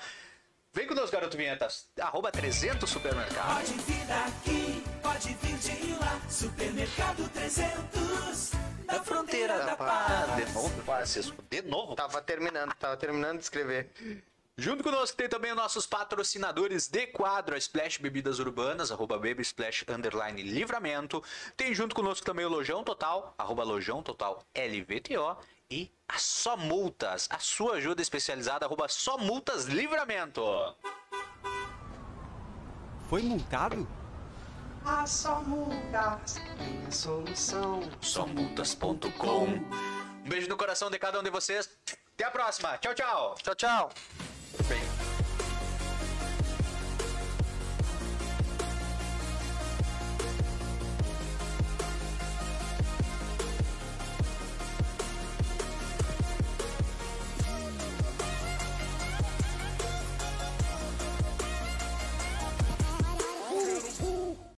Vem conosco, garoto vinhetas. Arroba 300 Supermercado. Pode vir daqui, pode vir de lá. Supermercado 300, da fronteira da paz. De novo, Francisco. De novo. Tava terminando, tava terminando de escrever. Junto conosco tem também os nossos patrocinadores de quadro, a Splash Bebidas Urbanas, arroba Baby Splash Underline Livramento. Tem junto conosco também o Lojão Total, arroba Lojão Total LVTO. E a Só Multas, a sua ajuda especializada, arroba Só Multas Livramento. Foi multado? A só multas tem a solução. Somultas.com Um beijo no coração de cada um de vocês. Até a próxima. Tchau, tchau. Tchau, tchau. Perfecto.